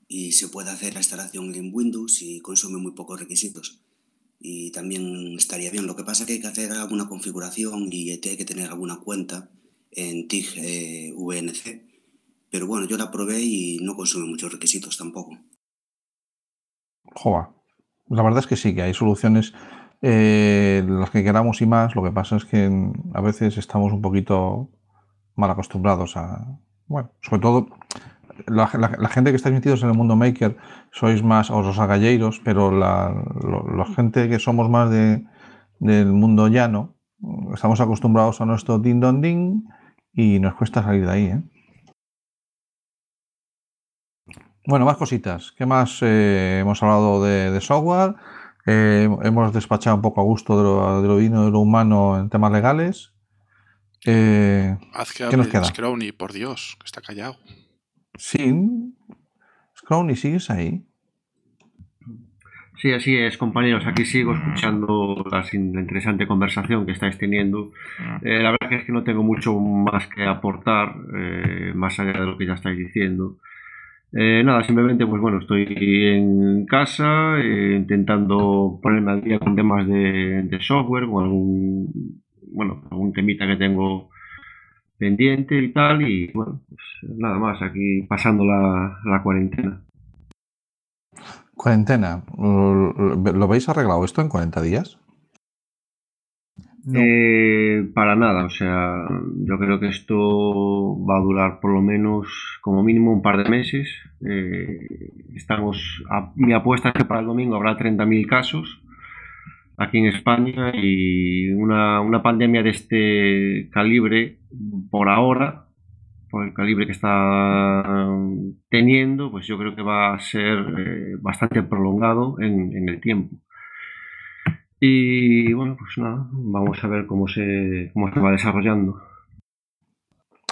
y se puede hacer la instalación en Windows y consume muy pocos requisitos. Y también estaría bien, lo que pasa es que hay que hacer alguna configuración y hay que tener alguna cuenta en TIG eh, VNC, pero bueno, yo la probé y no consume muchos requisitos tampoco. Joder, la verdad es que sí, que hay soluciones eh, las que queramos y más, lo que pasa es que a veces estamos un poquito mal acostumbrados a, bueno, sobre todo la, gente que estáis metidos en el mundo maker sois más os agalleiros, pero la, gente que somos más de, del mundo llano, estamos acostumbrados a nuestro din don din y nos cuesta salir de ahí. ¿eh? Bueno, más cositas. ¿Qué más eh, hemos hablado de software? Eh, hemos despachado un poco a gusto de lo, de lo divino, de lo humano en temas legales. Eh, Haz que ¿Qué nos queda? Scrowny, por Dios, que está callado. Sí. Scrowny, ¿sigues ahí? Sí, así es, compañeros. Aquí sigo escuchando la, la interesante conversación que estáis teniendo. Eh, la verdad es que no tengo mucho más que aportar, eh, más allá de lo que ya estáis diciendo. Eh, nada, simplemente, pues bueno, estoy en casa eh, intentando ponerme al día con temas de, software, con algún, bueno, algún temita que tengo pendiente y tal, y bueno, pues nada más, aquí pasando la, la cuarentena. Cuarentena, ¿lo veis arreglado esto en 40 días? Eh, para nada, o sea, yo creo que esto va a durar por lo menos como mínimo un par de meses. Eh, estamos, mi apuesta es que para el domingo habrá 30.000 casos aquí en España y una, una, pandemia de este calibre por ahora, por el calibre que está teniendo, pues yo creo que va a ser eh, bastante prolongado en, en el tiempo. Y bueno, pues nada, vamos a ver cómo se, cómo va desarrollando.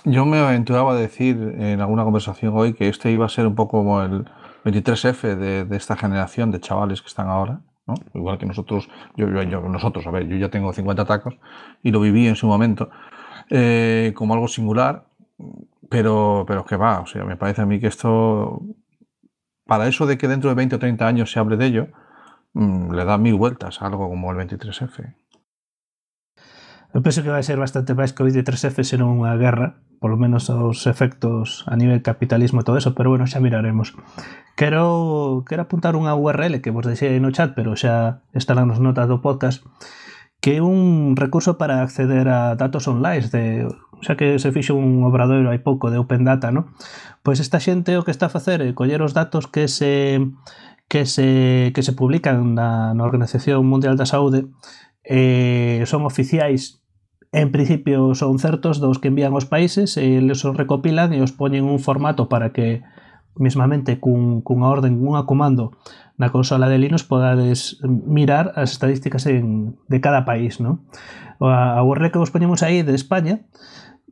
Yo me aventuraba a decir en alguna conversación hoy que este iba a ser un poco como el 23F de, de esta generación de chavales que están ahora, ¿no? Igual que nosotros, yo, yo, yo, nosotros, a ver, yo ya tengo 50 tacos y lo viví en su momento eh, como algo singular, pero, pero que va, o sea, me parece a mí que esto, para eso de que dentro de 20 o 30 años se hable de ello, Mm, le da mil vueltas a algo como el 23F. Eu penso que vai ser bastante máis que o 23F senón unha guerra, polo menos aos efectos a nivel capitalismo e todo eso, pero bueno, xa miraremos. Quero, quero apuntar unha URL que vos deixei no chat, pero xa estarán nos notas do podcast, que é un recurso para acceder a datos online de xa que se fixo un obradoiro hai pouco de Open Data, no? Pois esta xente o que está a facer é coller os datos que se que se, que se publican na, na Organización Mundial da Saúde eh, son oficiais en principio son certos dos que envían os países e eles os recopilan e os poñen un formato para que mesmamente cun, cunha orden, cunha comando na consola de Linux podades mirar as estadísticas en, de cada país, non? A, a URL que vos poñemos aí de España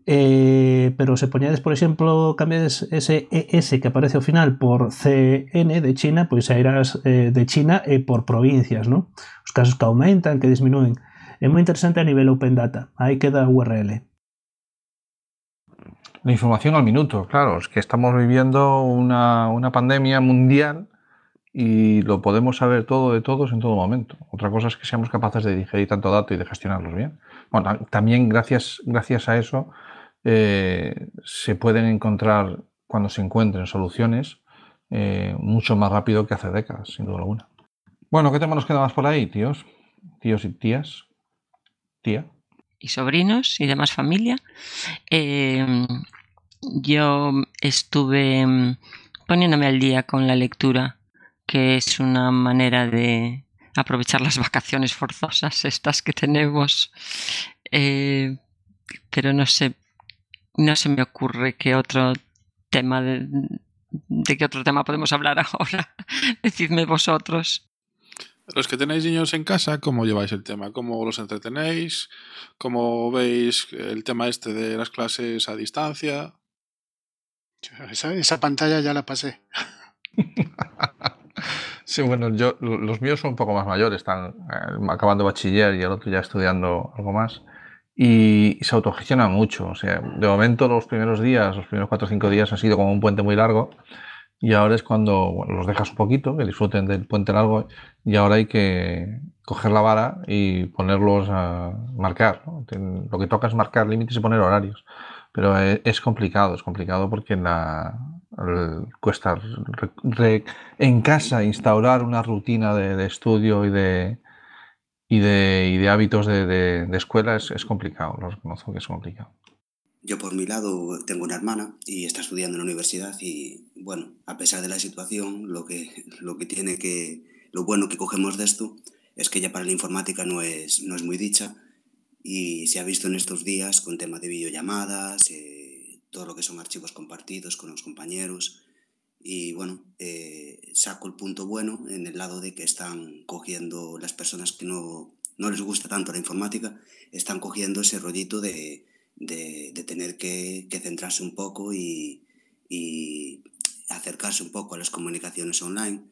Eh, pero se poñedes, por exemplo, cambiades ese ES que aparece ao final por CN de China, pois irás eh, de China e por provincias, ¿no? Os casos que aumentan, que disminuen. É moi interesante a nivel Open Data. Aí queda URL. La información al minuto, claro, es que estamos viviendo una, una pandemia mundial y lo podemos saber todo de todos en todo momento. Otra cosa es que seamos capaces de digerir tanto dato y de gestionarlos bien. Bueno, también gracias, gracias a eso eh, se pueden encontrar, cuando se encuentren soluciones, eh, mucho más rápido que hace décadas, sin duda alguna. Bueno, ¿qué tema nos queda más por ahí, tíos? Tíos y tías. Tía. Y sobrinos y demás familia. Eh, yo estuve poniéndome al día con la lectura, que es una manera de aprovechar las vacaciones forzosas estas que tenemos. Pero no sé, no se me ocurre qué otro tema de, de qué otro tema podemos hablar ahora. Decidme vosotros. Los que tenéis niños en casa, ¿cómo lleváis el tema? ¿Cómo los entretenéis? ¿Cómo veis el tema este de las clases a distancia? Esa, esa pantalla ya la pasé. sí, bueno, yo, los míos son un poco más mayores, están eh, acabando bachiller y el otro ya estudiando algo más y se autogestiona mucho. O sea, de momento los primeros días, los primeros cuatro o cinco días ha sido como un puente muy largo y ahora es cuando los dejas un poquito, que disfruten del puente largo y ahora hay que coger la vara y ponerlos a marcar. Lo que toca es marcar límites y poner horarios. Pero es complicado, es complicado porque la, cuesta en casa instaurar una rutina de estudio y de, y de, y de hábitos de, de, de escuela es, es, complicado, lo reconozco que es complicado. Yo por mi lado tengo una hermana y está estudiando en la universidad y bueno, a pesar de la situación, lo que, lo que tiene que, lo bueno que cogemos de esto es que ya para la informática no es, no es muy dicha y se ha visto en estos días con tema de videollamadas, eh, todo lo que son archivos compartidos con los compañeros y bueno, eh, saco el punto bueno en el lado de que están cogiendo las personas que no, no les gusta tanto la informática, están cogiendo ese rollito de, de, tener que, que, centrarse un poco y, y, acercarse un poco a las comunicaciones online.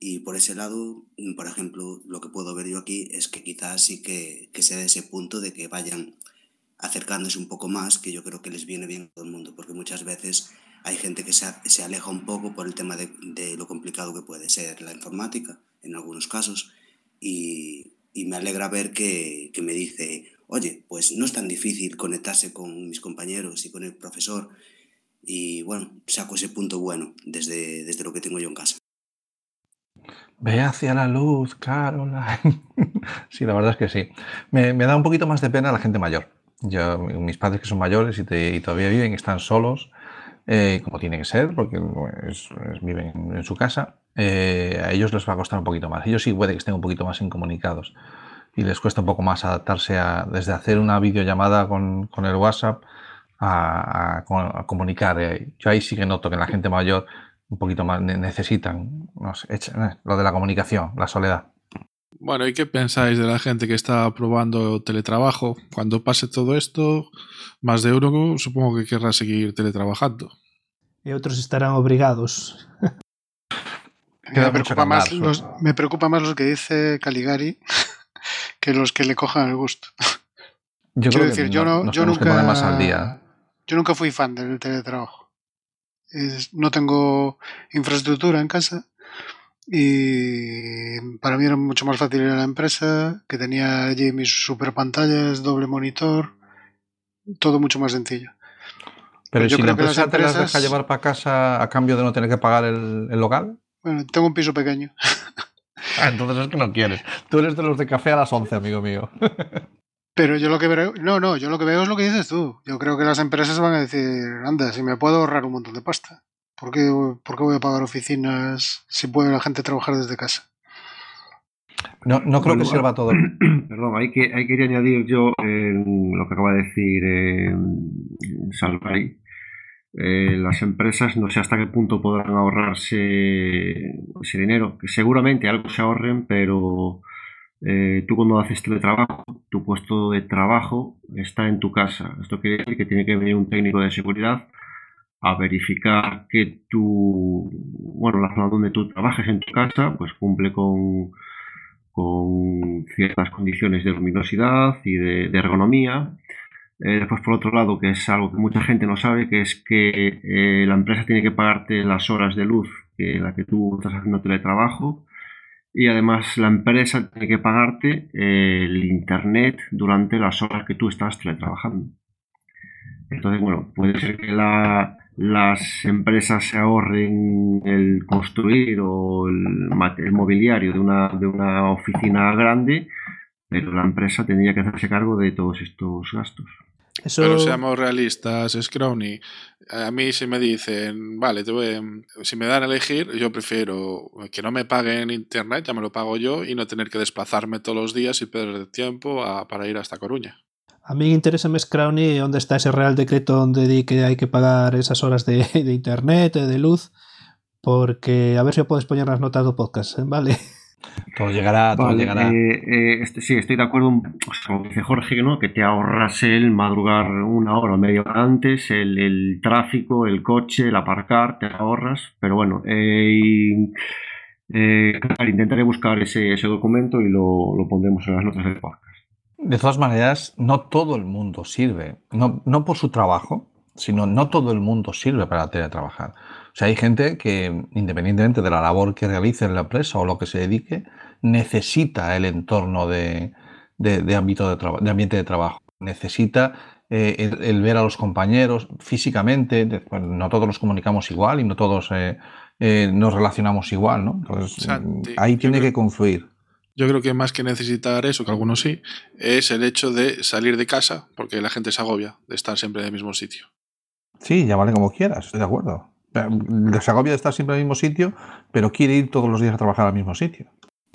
Y por ese lado, mm, por ejemplo, lo que puedo ver yo aquí es que quizás sí que, que se dé ese punto de que vayan acercándose un poco más, que yo creo que les viene bien a todo el mundo, porque muchas veces hay gente que se, se aleja un poco por el tema de, de lo complicado que puede ser la informática, en algunos casos, y, y me alegra ver que, que me dice, oye, pues no es tan difícil conectarse con mis compañeros y con el profesor, y bueno, saco ese punto bueno desde, desde lo que tengo yo en casa. Ve hacia la luz, Caroline. sí, la verdad es que sí. Me, me da un poquito más de pena la gente mayor. Yo, mis padres que son mayores y, te- y todavía viven, están solos, eh, como tiene que ser, porque es- es- viven en su casa, eh, a ellos les va a costar un poquito más. Ellos sí puede que estén un poquito más incomunicados y les cuesta un poco más adaptarse a, desde hacer una videollamada con, con el WhatsApp a, a a comunicar. eh. Yo ahí sí que noto que la gente mayor un poquito más ne- necesitan no sé, eh, lo de la comunicación, la soledad. Bueno, ¿y qué pensáis de la gente que está probando teletrabajo? Cuando pase todo esto, más de uno supongo que querrá seguir teletrabajando. E outros estarán obrigados. Queda me, preocupa más los, me preocupa más los que dice Caligari que los que le cojan el gusto. Yo Quiero decir, yo, no- yo nunca. más al día. Yo nunca fui fan del teletrabajo. Es- no tengo infraestructura en casa y para mí era mucho más fácil ir a la empresa, que tenía allí mis super pantallas, doble monitor, todo mucho más sencillo. Pero yo si la creo que las empresa te las deja llevar para casa a cambio de no tener que pagar el, el local, Bueno, tengo un piso pequeño. ah, entonces es que no quieres. Tú eres de los de café a las 11, amigo mío. Pero yo lo que veo, no, no, yo lo que veo es lo que dices tú. Yo creo que las empresas van a decir, anda, si me puedo ahorrar un montón de pasta. ¿Por qué, por qué voy a pagar oficinas si puede la gente trabajar desde casa? No, no creo Bueno, que sirva todo. Perdón, hay que, hay que añadir yo eh, lo que acaba de decir eh, Salvari. Eh, las empresas no sé hasta qué punto podrán ahorrarse ese dinero, que seguramente algo se ahorren, pero eh, tú cuando haces teletrabajo, tu puesto de trabajo está en tu casa. Esto quiere decir que tiene que venir un técnico de seguridad a verificar que tu, bueno, la zona donde tú trabajes en tu casa, pues cumple con, con ciertas condiciones de luminosidad y de, ergonomía. Eh, después, por otro lado, que es algo que mucha gente no sabe, que es que eh, la empresa tiene que pagarte las horas de luz en las que tú estás haciendo teletrabajo y además la empresa tiene que pagarte eh, el internet durante las horas que tú estás teletrabajando. Entonces, bueno, puede ser que la- las empresas se ahorren el construir o el, el mobiliario de una, de una oficina grande, pero la empresa tendría que hacerse cargo de todos estos gastos. Eso, Pero seamos realistas, Scrowny. A mí si me dicen, vale, te voy, si me dan a elegir, yo prefiero que no me paguen internet, ya me lo pago yo, y no tener que desplazarme todos los días y perder tiempo a- para ir hasta Coruña. A mí interesa me Scrowny onde está ese real decreto donde di que hai que pagar esas horas de, de internet, de luz, porque a ver se podes poñer nas notas do podcast, eh, vale? Todo llegará, todo Vale, llegará. eh, eh, este, sí, estoy de acuerdo. o sea, como dice Jorge, ¿no? Que te ahorras el madrugar una hora o media hora antes, el, el tráfico, el coche, el aparcar, te ahorras. Pero bueno, eh, y, eh, claro, intentaré buscar ese, ese documento y lo, lo pondremos en las notas del podcast. De todas maneras, no todo el mundo sirve, no, no por su trabajo, sino no todo el mundo sirve para teletrabajar. O sea, hay gente que, independientemente de la labor que realice en la empresa o lo que se dedique, necesita el entorno de, de- de ámbito de, de ambiente de trabajo. Necesita eh, el, el ver a los compañeros físicamente. bueno, no todos nos comunicamos igual y no todos eh, eh, nos relacionamos igual, ¿no? Entonces, Santi, ahí tiene creo- que confluir. Yo creo que más que necesitar eso, que algunos sí, es el hecho de salir de casa, porque la gente se agobia de estar siempre en el mismo sitio. Sí, llámale como quieras, estoy de acuerdo. Mm, Se agobia de estar siempre en el mismo sitio, pero quiere ir todos los días a trabajar al mismo sitio.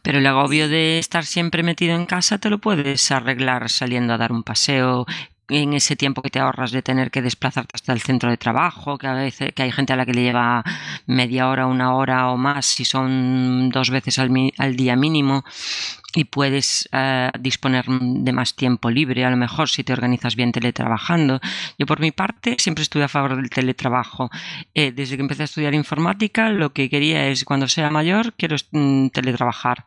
Pero el agobio de estar siempre metido en casa te lo puedes arreglar saliendo a dar un paseo en ese tiempo que te ahorras de tener que desplazarte hasta el centro de trabajo, que a veces que hay gente a la que le lleva media hora, una hora o más, si son dos veces al, día mínimo. y puedes eh, disponer de más tiempo libre, a lo mejor si te organizas bien teletrabajando. Yo por mi parte siempre estuve a favor del teletrabajo. Eh, desde que empecé a estudiar informática, lo que quería es cuando sea mayor quiero mm, teletrabajar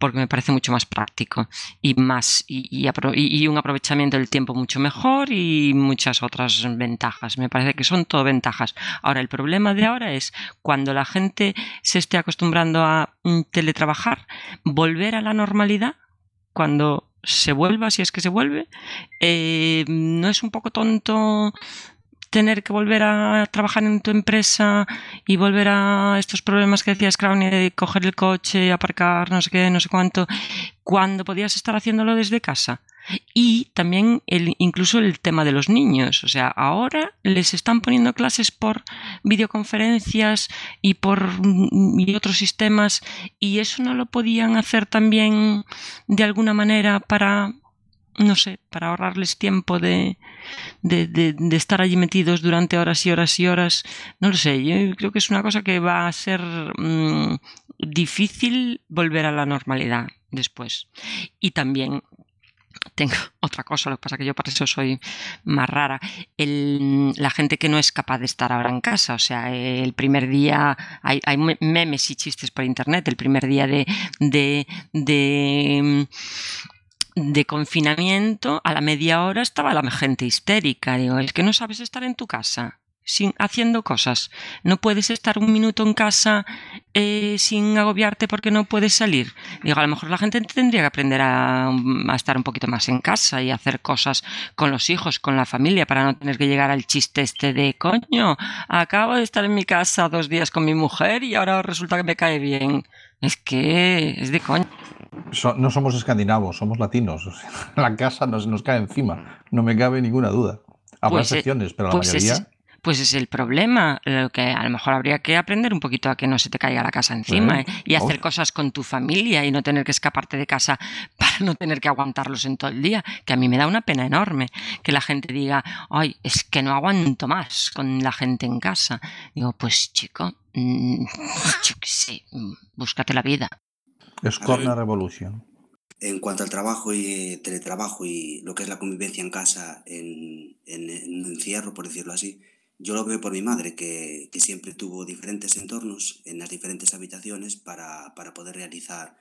porque me parece mucho más práctico y más y, un aprovechamiento del tiempo mucho mejor y muchas otras ventajas. Me parece que son todo ventajas. Ahora, el problema de ahora es cuando la gente se esté acostumbrando a teletrabajar, volver a la normalidad, cuando se vuelva, si es que se vuelve, eh, no es un poco tonto tener que volver a trabajar en tu empresa y volver a estos problemas que decías, Crowley, de coger el coche, aparcar, no sé qué, no sé cuánto, cuando podías estar haciéndolo desde casa. Y también el, incluso el tema de los niños. O sea, ahora les están poniendo clases por videoconferencias y por y otros sistemas y eso no lo podían hacer también de alguna manera para no sé, para ahorrarles tiempo de, de, de, estar allí metidos durante horas y horas y horas. No lo sé, yo creo que es una cosa que va a ser mm, difícil volver a la normalidad después. Y también tengo otra cosa, lo que pasa que yo para eso soy más rara. El, la gente que no es capaz de estar ahora en casa, o sea, el primer día, hay, hay memes y chistes por internet, el primer día de, de, de de confinamiento, a la media hora estaba la gente histérica. Digo, es que no sabes estar en tu casa sin, haciendo cosas. No puedes estar un minuto en casa eh, sin agobiarte porque no puedes salir. Digo, a lo mejor la gente tendría que aprender a, a, estar un poquito más en casa y hacer cosas con los hijos, con la familia, para no tener que llegar al chiste este de coño, acabo de estar en mi casa dos días con mi mujer y ahora resulta que me cae bien. Es que es de coño. No somos escandinavos, somos latinos. la casa nos, nos cae encima, no me cabe ninguna duda. Habrá pues, eh, excepciones, pero la pues mayoría pues es el problema. Lo que a lo mejor habría que aprender un poquito a que no se te caiga la casa encima ¿eh? y hacer cosas con tu familia y no tener que escaparte de casa para no tener que aguantarlos en todo el día. Que a mí me da una pena enorme que la gente diga, ay, es que no aguanto más con la gente en casa. Digo, pues chico, mm, yo qué sé, búscate la vida. Es Corner Revolution. En cuanto al trabajo y teletrabajo y lo que es la convivencia en casa en, en, en encierro, por decirlo así, yo lo veo por mi madre, que, que siempre tuvo diferentes entornos en las diferentes habitaciones para, para poder realizar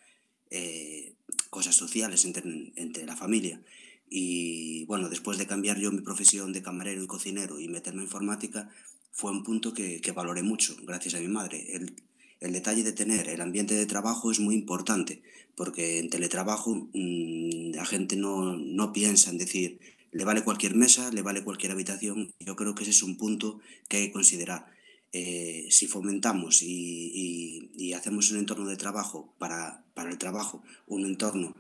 eh, cosas sociales entre, entre, la familia. Y bueno, después de cambiar yo mi profesión de camarero y cocinero y meterme en informática, fue un punto que, que valoré mucho, gracias a mi madre. El, el, detalle de tener el ambiente de trabajo es muy importante, porque en teletrabajo mmm, la gente no, no piensa en decir, le vale cualquier mesa, le vale cualquier habitación. Yo creo que ese es un punto que hay que considerar. Eh, si fomentamos y, y, hacemos un entorno de trabajo para, para, el trabajo, un entorno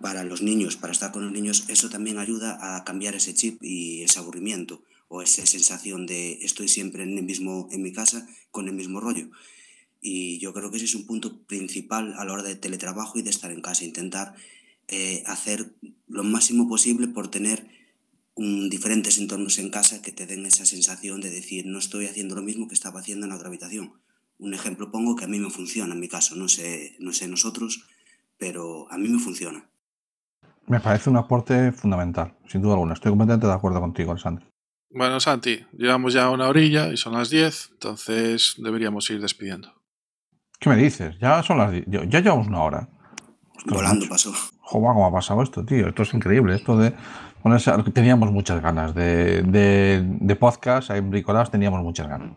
para los niños, para estar con los niños, eso también ayuda a cambiar ese chip y ese aburrimiento o esa sensación de estoy siempre en, el mismo, en mi casa con el mismo rollo. Y yo creo que ese es un punto principal a la hora de teletrabajo y de estar en casa, intentar eh, hacer lo máximo posible por tener un, diferentes entornos en casa que te den esa sensación de decir, no estoy haciendo lo mismo que estaba haciendo en la otra habitación. Un ejemplo pongo que a mí me funciona en mi caso, no sé, no sé nosotros, pero a mí me funciona. Me parece un aporte fundamental, sin duda alguna. Estoy completamente de acuerdo contigo, Alessandro. Bueno, Santi, llevamos ya una orilla y son las 10, entonces deberíamos ir despidiendo. ¿Qué me dices? Ya son las 10. Ya llevamos una hora. Ostras, Volando mucho. pasó. Joder, ¿cómo ha pasado esto, tío? Esto es increíble. Esto de ponerse. Teníamos muchas ganas de, de, de podcast, en Bricolabs teníamos muchas ganas.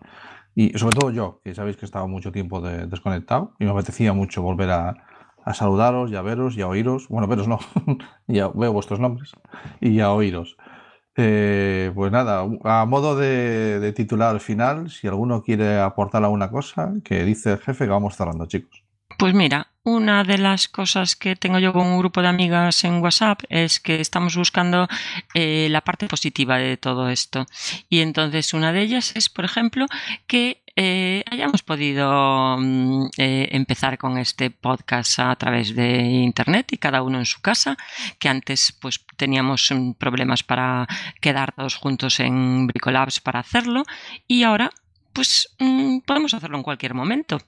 Y sobre todo yo, que sabéis que estaba mucho tiempo de, desconectado y me apetecía mucho volver a, a saludaros y a veros y a oíros. Bueno, veros no, ya veo vuestros nombres y a oíros. Eh, pues nada, a modo de, de, titular final, si alguno quiere aportar alguna cosa, que dice el jefe que vamos cerrando, chicos. Pues mira, una de las cosas que tengo yo con un grupo de amigas en WhatsApp es que estamos buscando eh, la parte positiva de todo esto. Y entonces una de ellas es, por ejemplo, que eh, hayamos podido mm, eh, empezar con este podcast a través de internet y cada uno en su casa, que antes pues teníamos mm, problemas para quedar todos juntos en Bricolabs para hacerlo y ahora pues mm, podemos hacerlo en cualquier momento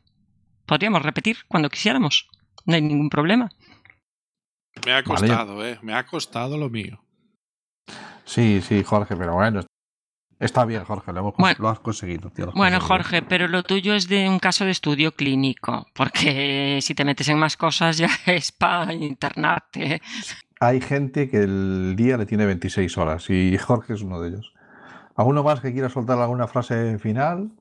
podríamos repetir cuando quisiéramos. No hay ningún problema. Me ha costado, ¿eh? Me ha costado lo mío. Sí, sí, Jorge, pero bueno, está bien, Jorge, lo, hemos, Bueno. lo has conseguido. tío, lo has Bueno, conseguido. Jorge, pero lo tuyo es de un caso de estudio clínico, porque si te metes en más cosas ya es para internarte. Hay gente que el día le tiene 26 horas y Jorge es uno de ellos. ¿Alguno más que quiera soltar alguna frase final?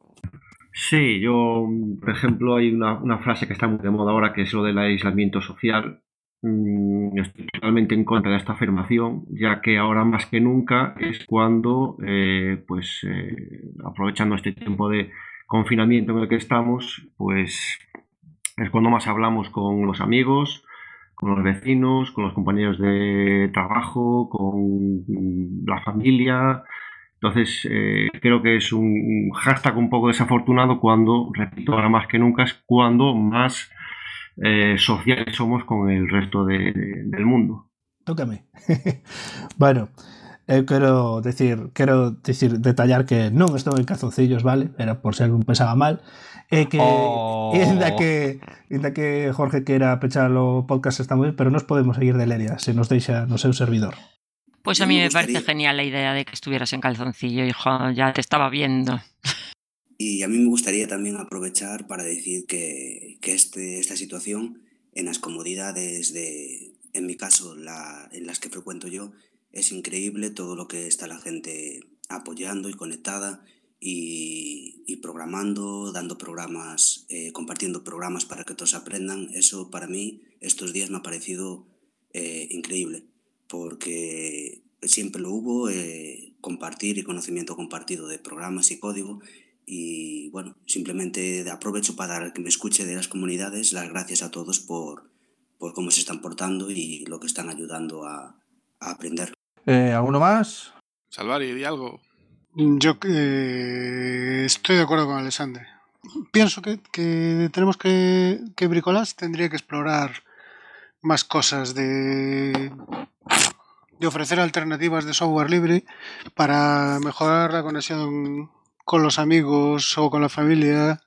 Sí, yo, por ejemplo, hay una, una frase que está muy de moda ahora que es lo del aislamiento social. Mm, Estoy totalmente en contra de esta afirmación, ya que ahora más que nunca es cuando, eh, pues, eh, aprovechando este tiempo de confinamiento en el que estamos, pues es cuando más hablamos con los amigos, con los vecinos, con los compañeros de trabajo, con la familia. Entonces, eh, creo que es un hashtag un poco desafortunado cuando, repito, ahora más que nunca es cuando más eh, sociales somos con el resto de- de- del mundo. Tócame. bueno, eu quero decir, quero decir, detallar que non estou en calzoncillos, vale? Era por se algún pensaba mal. E que, Oh. e ainda que, ainda que Jorge quera pechar o podcast está moi ben, pero nos podemos seguir de Leria, se nos deixa no seu servidor. Pues a mí me me parece genial la idea de que estuvieras en calzoncillo, hijo, ya te estaba viendo. Y a mí me gustaría también aprovechar para decir que, que este, esta situación en las comodidades de, en mi caso, la, en las que frecuento yo, es increíble todo lo que está la gente apoyando y conectada y, y programando, dando programas, eh, compartiendo programas para que todos aprendan. Eso para mí estos días me ha parecido eh, increíble porque siempre lo hubo, eh, compartir y conocimiento compartido de programas y código y bueno, simplemente aprovecho para dar al que me escuche de las comunidades las gracias a todos por, por cómo se están portando y lo que están ayudando a, a aprender. Eh, ¿Alguno más? Salvari, di algo. Yo eh, estoy de acuerdo con Alexandre. Pienso que, que tenemos que, que Bricolage tendría que explorar más cosas de, de ofrecer alternativas de software libre para mejorar la conexión con los amigos o con la familia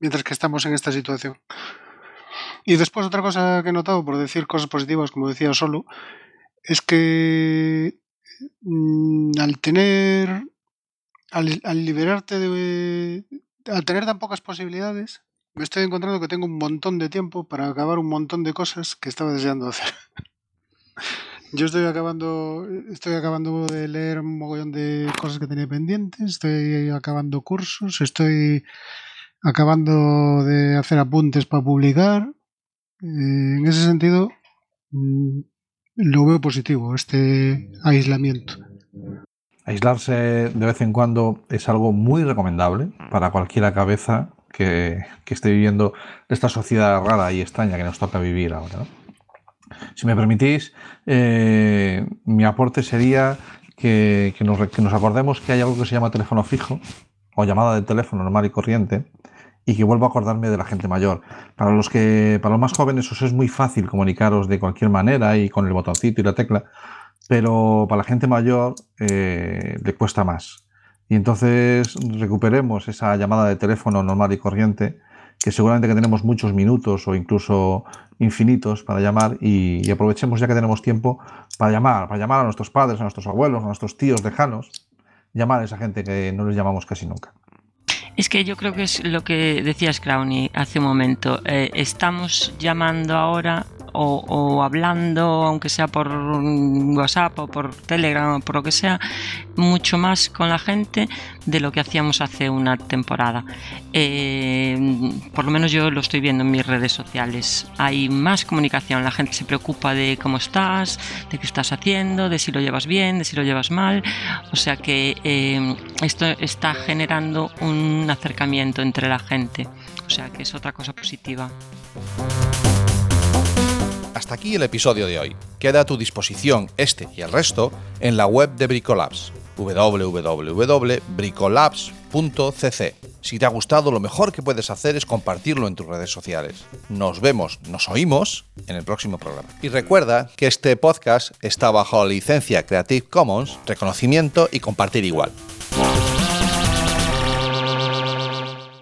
mientras que estamos en esta situación. Y después otra cosa que he notado, por decir cosas positivas, como decía solo, es que mm, al tener, al, al liberarte de, al tener tan pocas posibilidades, me estoy encontrando que tengo un montón de tiempo para acabar un montón de cosas que estaba deseando hacer. Yo estoy acabando, estoy acabando de leer un mogollón de cosas que tenía pendientes, estoy acabando cursos, estoy acabando de hacer apuntes para publicar. Eh, en ese sentido, mm, lo veo positivo, este aislamiento. Aislarse de vez en cuando es algo muy recomendable para cualquier cabeza que, que esté viviendo esta sociedad rara y extraña que nos toca vivir ahora. Si me permitís, eh, mi aporte sería que, que nos, acordemos que hay algo que se llama teléfono fijo o llamada de teléfono normal y corriente y que vuelvo a acordarme de la gente mayor. Para los que, para los más jóvenes os es muy fácil comunicaros de cualquier manera y con el botoncito y la tecla, pero para la gente mayor eh, le cuesta más. Y entonces recuperemos esa llamada de teléfono normal y corriente, que seguramente que tenemos muchos minutos o incluso infinitos para llamar y, aprovechemos ya que tenemos tiempo para llamar, para llamar a nuestros padres, a nuestros abuelos, a nuestros tíos lejanos, llamar a esa gente que no les llamamos casi nunca. Es que yo creo que es lo que decías, Crowny, hace un momento. Eh, estamos llamando ahora o, hablando, aunque sea por WhatsApp o por Telegram o por lo que sea, mucho más con la gente de lo que hacíamos hace una temporada. Eh, por lo menos yo lo estoy viendo en mis redes sociales. Hay más comunicación, la gente se preocupa de cómo estás, de qué estás haciendo, de si lo llevas bien, de si lo llevas mal. O sea que eh, esto está generando un acercamiento entre la gente. O sea que es otra cosa positiva. Hasta aquí el episodio de hoy. Queda a tu disposición este y el resto en la web de Bricolabs, www.bricolabs.cc. Si te ha gustado, lo mejor que puedes hacer es compartirlo en tus redes sociales. Nos vemos, nos oímos en el próximo programa. Y recuerda que este podcast está bajo licencia Creative Commons, reconocimiento y compartir igual.